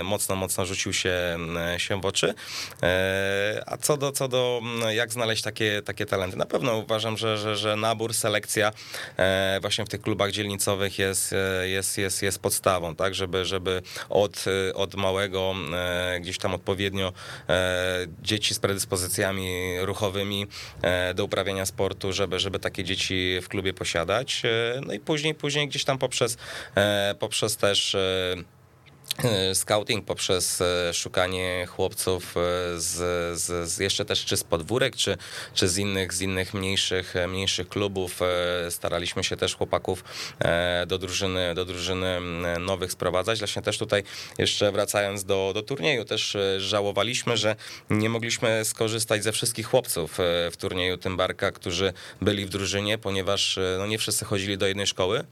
mocno, mocno rzucił się, się w oczy. A co do, co do mm, jak znaleźć takie, takie talenty? Na pewno uważam, że, że, że nabór, selekcja e, właśnie w tych klubach dzielnicowych jest, e, jest, jest, jest podstawą, tak, żeby, żeby od, e, od małego gdzieś tam odpowiednio dzieci z predyspozycjami ruchowymi do uprawiania sportu, żeby, żeby takie dzieci w klubie posiadać. No i później, później gdzieś tam poprzez, poprzez też scouting poprzez e, szukanie chłopców e, z, z, z, jeszcze też czy z podwórek, czy, czy z innych, z innych mniejszych, mniejszych klubów. Staraliśmy się też chłopaków do drużyny, do drużyny nowych sprowadzać. Właśnie też tutaj jeszcze wracając do, do turnieju, też żałowaliśmy, że nie mogliśmy skorzystać ze wszystkich chłopców w turnieju Tymbarka, którzy byli w drużynie, ponieważ no, nie wszyscy chodzili do jednej szkoły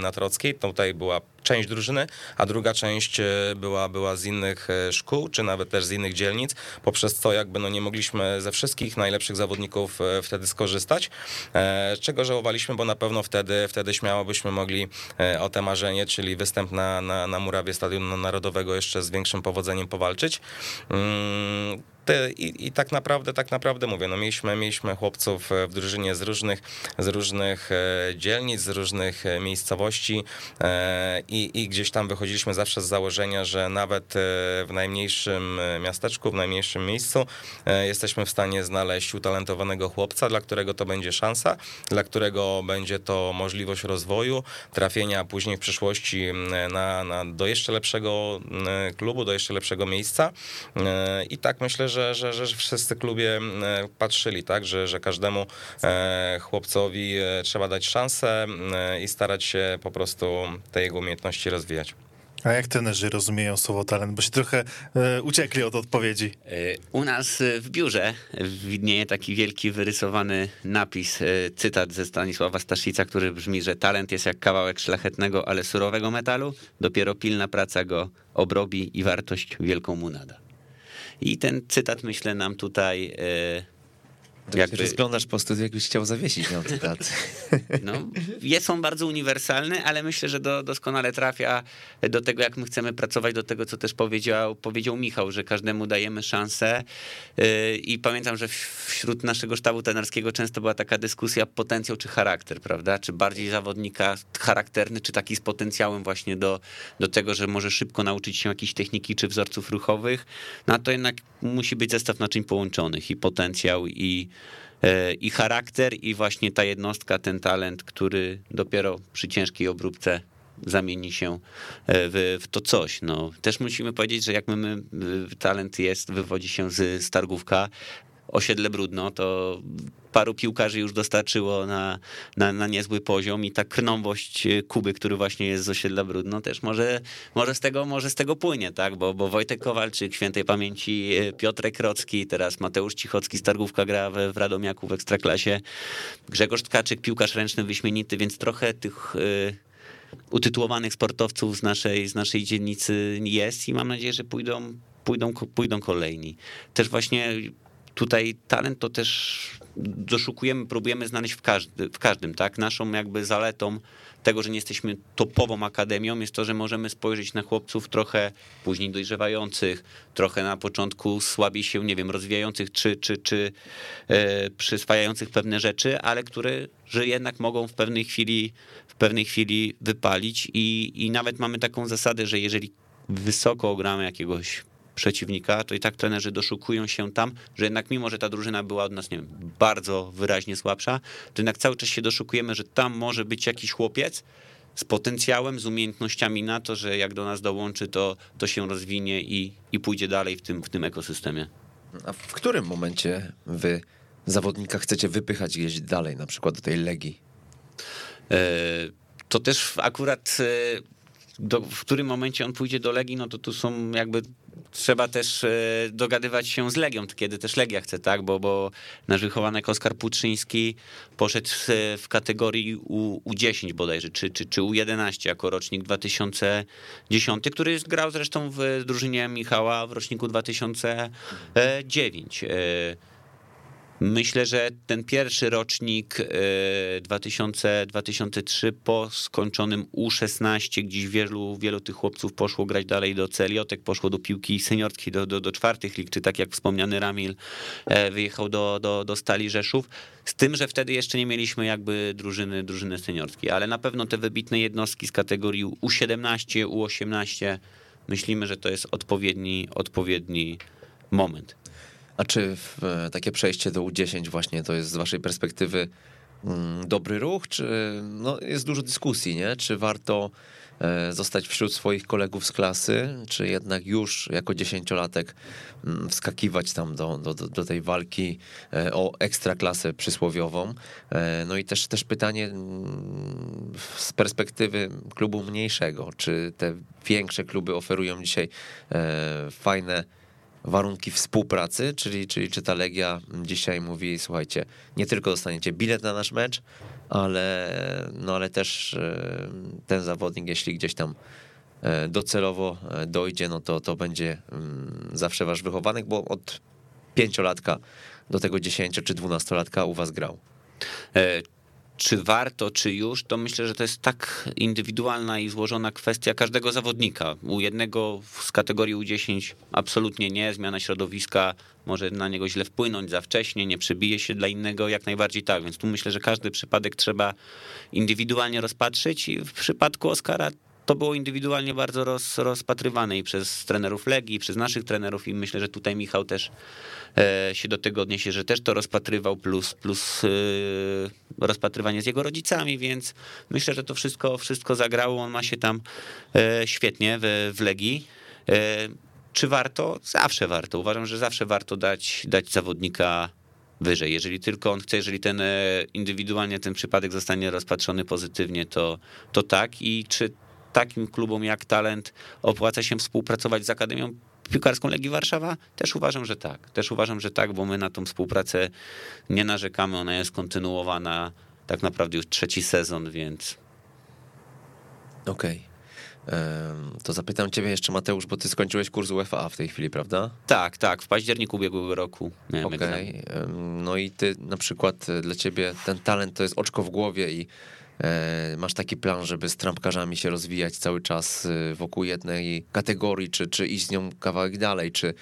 na Trockiej. Tutaj była część drużyny, a druga część była, była z innych e, szkół, czy nawet też z innych dzielnic, poprzez co jakby no nie mogliśmy ze wszystkich najlepszych zawodników e, wtedy skorzystać, e, czego żałowaliśmy, bo na pewno wtedy, wtedy śmiało byśmy mogli o te marzenie, czyli występ na, na, na murawie Stadionu Narodowego jeszcze z większym powodzeniem powalczyć. I, i, tak naprawdę, tak naprawdę mówię, no mieliśmy, mieliśmy chłopców e, w drużynie z różnych, z różnych e, dzielnic, z różnych e, miejscowości i, i gdzieś tam wychodziliśmy zawsze z założenia, że nawet w najmniejszym miasteczku, w najmniejszym miejscu jesteśmy w stanie znaleźć utalentowanego chłopca, dla którego to będzie szansa, dla którego będzie to możliwość rozwoju, trafienia później w przyszłości na, na, do jeszcze lepszego klubu, do jeszcze lepszego miejsca. I tak myślę, że, że, że wszyscy klubie e, patrzyli, tak, że, że każdemu e, chłopcowi e, trzeba dać szansę i starać się po prostu te jego umiejętności rozwijać. A jak trenerzy rozumieją słowo talent? Bo się trochę e, uciekli od odpowiedzi. U nas w biurze widnieje taki wielki wyrysowany napis, cytat ze Stanisława Staszica, który brzmi, że talent jest jak kawałek szlachetnego, ale surowego metalu, dopiero pilna praca go obrobi i wartość wielką mu nada. I ten cytat, myślę, nam tutaj. E, jakby... Rozglądasz po studiu, jakbyś chciał zawiesić ten cytat. No, jest on bardzo uniwersalny, ale myślę, że do, doskonale trafia do tego, jak my chcemy pracować, do tego, co też powiedział, powiedział Michał, że każdemu dajemy szansę. E, I pamiętam, że wśród naszego sztabu tenerskiego często była taka dyskusja potencjał czy charakter, prawda? Czy bardziej zawodnika charakterny, czy taki z potencjałem właśnie do, do tego, że może szybko nauczyć się jakiejś techniki czy wzorców ruchowych. No to jednak musi być zestaw naczyń połączonych i potencjał i i charakter, i właśnie ta jednostka, ten talent, który dopiero przy ciężkiej obróbce zamieni się e, w, w, to coś. No, też musimy powiedzieć, że jak my, my talent jest, wywodzi się z Stargówka, osiedle Brudno, to paru piłkarzy już dostarczyło na, na, na niezły poziom i ta krnąbość Kuby, który właśnie jest z osiedla Brudno, też może, może, z, tego, może z tego płynie, tak? Bo, bo Wojtek Kowalczyk, świętej pamięci Piotrek Krocki, teraz Mateusz Cichocki, Stargówka gra w, w Radomiaku w Ekstraklasie, Grzegorz Tkaczyk, piłkarz ręczny wyśmienity, więc trochę tych... Yy, utytułowanych sportowców z naszej, z naszej dzielnicy jest i mam nadzieję, że pójdą, pójdą, pójdą kolejni. Też właśnie tutaj talent to też doszukujemy, próbujemy znaleźć w, każdy, w każdym, tak? Naszą jakby zaletą tego, że nie jesteśmy topową akademią, jest to, że możemy spojrzeć na chłopców trochę później dojrzewających, trochę na początku słabiej się, nie wiem, rozwijających czy, czy, czy e, przyswajających pewne rzeczy, ale które, że jednak mogą w pewnej chwili, w pewnej chwili wypalić i, i nawet mamy taką zasadę, że jeżeli wysoko gramy jakiegoś przeciwnika, to i tak trenerzy doszukują się tam, że jednak mimo, że ta drużyna była od nas, nie wiem, bardzo wyraźnie słabsza, to jednak cały czas się doszukujemy, że tam może być jakiś chłopiec z potencjałem, z umiejętnościami na to, że jak do nas dołączy, to, to się rozwinie i, i pójdzie dalej w tym, w tym ekosystemie. A w którym momencie wy zawodnika chcecie wypychać gdzieś dalej, na przykład do tej Legii? E, to też akurat e, do, w którym momencie on pójdzie do Legii, no to tu są jakby trzeba też e, dogadywać się z Legią, kiedy też Legia chce, tak, bo, bo nasz wychowanek Oskar Puczyński poszedł w kategorii U, U10 bodajże, czy, czy, czy U11 jako rocznik 2010, który grał zresztą w drużynie Michała w roczniku 2009. Myślę, że ten pierwszy rocznik 2000, e, 2003 po skończonym U16, gdzieś wielu, wielu tych chłopców poszło grać dalej do Celiotek, poszło do piłki seniorskiej, do, do, do czwartych lig, czy tak jak wspomniany Ramil e, wyjechał do, do, do Stali Rzeszów. Z tym, że wtedy jeszcze nie mieliśmy jakby drużyny, drużyny seniorskiej, ale na pewno te wybitne jednostki z kategorii U17, U18 myślimy, że to jest odpowiedni, odpowiedni moment. A czy w, takie przejście do U10 właśnie to jest z waszej perspektywy mm, dobry ruch, czy no, jest dużo dyskusji, nie? Czy warto e, zostać wśród swoich kolegów z klasy, czy jednak już jako dziesięciolatek mm, wskakiwać tam do, do, do tej walki e, o ekstraklasę przysłowiową. E, no i też, też pytanie mm, z perspektywy klubu mniejszego, czy te większe kluby oferują dzisiaj fajne warunki współpracy, czyli, czyli czy ta Legia dzisiaj mówi, słuchajcie, nie tylko dostaniecie bilet na nasz mecz, ale, no ale też e, ten zawodnik, jeśli gdzieś tam e, docelowo e, dojdzie, no to, to będzie mm, zawsze wasz wychowanek, bo od pięciolatka do tego dziesięcio czy dwunastolatka u was grał czy warto, czy już, to myślę, że to jest tak indywidualna i złożona kwestia każdego zawodnika. U jednego z kategorii U10 absolutnie nie, zmiana środowiska może na niego źle wpłynąć za wcześnie, nie przebije się dla innego, jak najbardziej tak. Więc tu myślę, że każdy przypadek trzeba indywidualnie rozpatrzyć i w przypadku Oskara to było indywidualnie bardzo roz, rozpatrywane i przez trenerów Legii, i przez naszych trenerów i myślę, że tutaj Michał też e, się do tego odniesie, że też to rozpatrywał, plus, plus e, rozpatrywanie z jego rodzicami, więc myślę, że to wszystko, wszystko zagrało, on ma się tam e, świetnie w, w Legii. czy warto? Zawsze warto. Uważam, że zawsze warto dać, dać zawodnika wyżej. Jeżeli tylko on chce, jeżeli ten indywidualnie ten przypadek zostanie rozpatrzony pozytywnie, to, to tak. I czy takim klubom jak Talent opłaca się współpracować z Akademią Piłkarską Legii Warszawa? Też uważam, że tak. Też uważam, że tak, bo my na tą współpracę nie narzekamy. Ona jest kontynuowana tak naprawdę już trzeci sezon, więc Okej. Em, To zapytam ciebie jeszcze, Mateusz, bo ty skończyłeś kurs UEFA w tej chwili, prawda? tak, tak. W październiku ubiegłego roku Okej. em, No i ty na przykład e, dla ciebie ten talent to jest oczko w głowie i masz taki plan, żeby z trampkarzami się rozwijać cały czas e, wokół jednej kategorii, czy, czy iść z nią kawałek dalej, czy,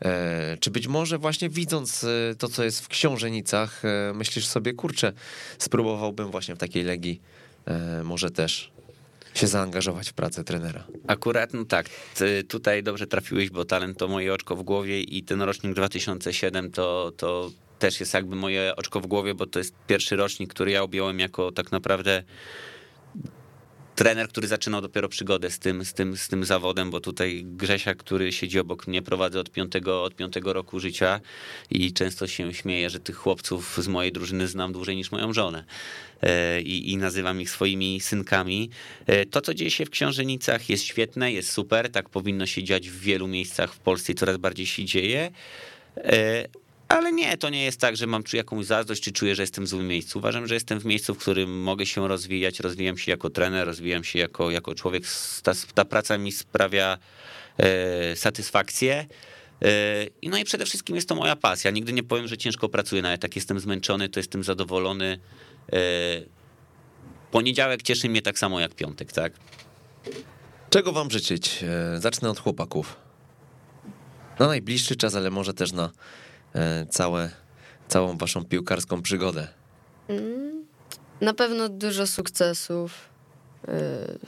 e, czy być może właśnie widząc e, to, co jest w książenicach, e, myślisz sobie, kurczę, spróbowałbym właśnie w takiej legii e, może też się zaangażować w pracę trenera. Akurat, no tak, tutaj dobrze trafiłeś, bo talent to moje oczko w głowie i ten rocznik 2007 to, to też jest jakby moje oczko w głowie, bo to jest pierwszy rocznik, który ja objąłem jako tak naprawdę trener, który zaczynał dopiero przygodę z tym, z tym, z tym zawodem, bo tutaj Grzesia, który siedzi obok mnie, prowadzę od piątego, od piątego roku życia i często się śmieję, że tych chłopców z mojej drużyny znam dłużej niż moją żonę E, i, i nazywam ich swoimi synkami. E, To, co dzieje się w Książenicach jest świetne, jest super, tak powinno się dziać w wielu miejscach w Polsce i coraz bardziej się dzieje. Ale nie, to nie jest tak, że mam jakąś zazdrość, czy czuję, że jestem w złym miejscu. Uważam, że jestem w miejscu, w którym mogę się rozwijać, rozwijam się jako trener, rozwijam się jako, jako człowiek. Ta, ta praca mi sprawia e, satysfakcję. E, I no i przede wszystkim jest to moja pasja. Nigdy nie powiem, że ciężko pracuję, nawet jak jestem zmęczony, to jestem zadowolony. E, Poniedziałek cieszy mnie tak samo jak piątek, tak? Czego wam życzyć? E, Zacznę od chłopaków. Na najbliższy czas, ale może też na całe, całą waszą piłkarską przygodę. Mm, Na pewno dużo sukcesów. Yy,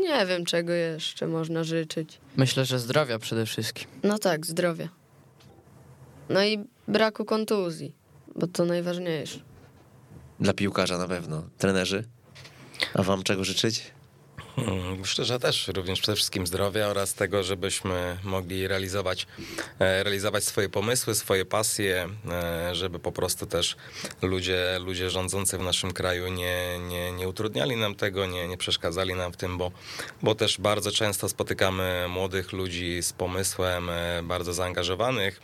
Nie wiem, czego jeszcze można życzyć. Myślę, że zdrowia przede wszystkim. No tak, zdrowia. No i braku kontuzji, bo to najważniejsze. Dla piłkarza na pewno. Trenerzy? A wam czego życzyć? Hmm, Myślę, że też również przede wszystkim zdrowia oraz tego, żebyśmy mogli realizować, e, realizować swoje pomysły, swoje pasje, e, żeby po prostu też ludzie, ludzie rządzący w naszym kraju nie, nie, nie utrudniali nam tego, nie, nie przeszkadzali nam w tym, bo, bo też bardzo często spotykamy młodych ludzi z pomysłem, e, bardzo zaangażowanych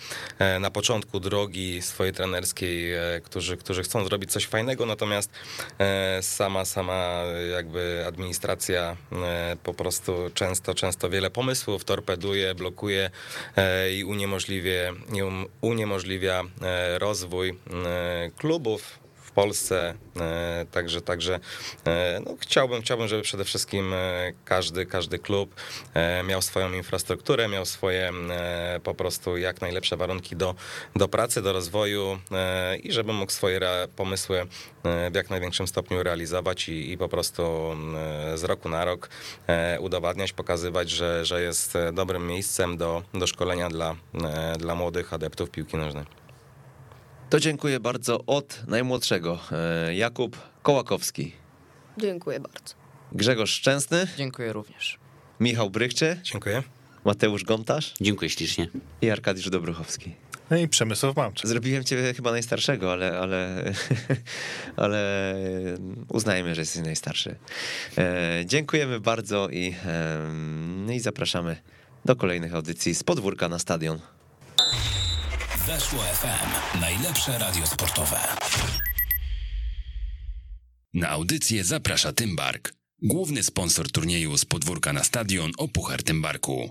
na początku drogi swojej trenerskiej, którzy, którzy chcą zrobić coś fajnego, natomiast sama, sama jakby administracja po prostu często, często wiele pomysłów torpeduje, blokuje e, i uniemożliwia, um- uniemożliwia e, rozwój e, klubów Polsce. E, Także, także e, no, chciałbym, chciałbym, żeby przede wszystkim e, każdy, każdy klub miał swoją infrastrukturę, miał swoje po prostu jak najlepsze warunki do, do pracy, do rozwoju i żeby mógł swoje pomysły w jak największym stopniu realizować i, i po prostu z roku na rok udowadniać, pokazywać, że, że jest dobrym miejscem do, do szkolenia dla, dla młodych adeptów piłki nożnej. To dziękuję bardzo od najmłodszego. E, Jakub Kołakowski, Dziękuję bardzo. Grzegorz Szczęsny, Dziękuję również. Michał Brychczy, Dziękuję. Mateusz Gontarz Dziękuję ślicznie. i Arkadiusz Dobruchowski. No i Przemysław Mamczyk. Zrobiłem ciebie chyba najstarszego, ale, ale, ale uznajmy, że jesteś najstarszy. E, dziękujemy bardzo i, no i zapraszamy do kolejnych audycji z podwórka na stadion. Weszło FM. Najlepsze radio sportowe. Na audycję zaprasza Tymbark, główny sponsor turnieju z podwórka na stadion o Puchar Tymbarku.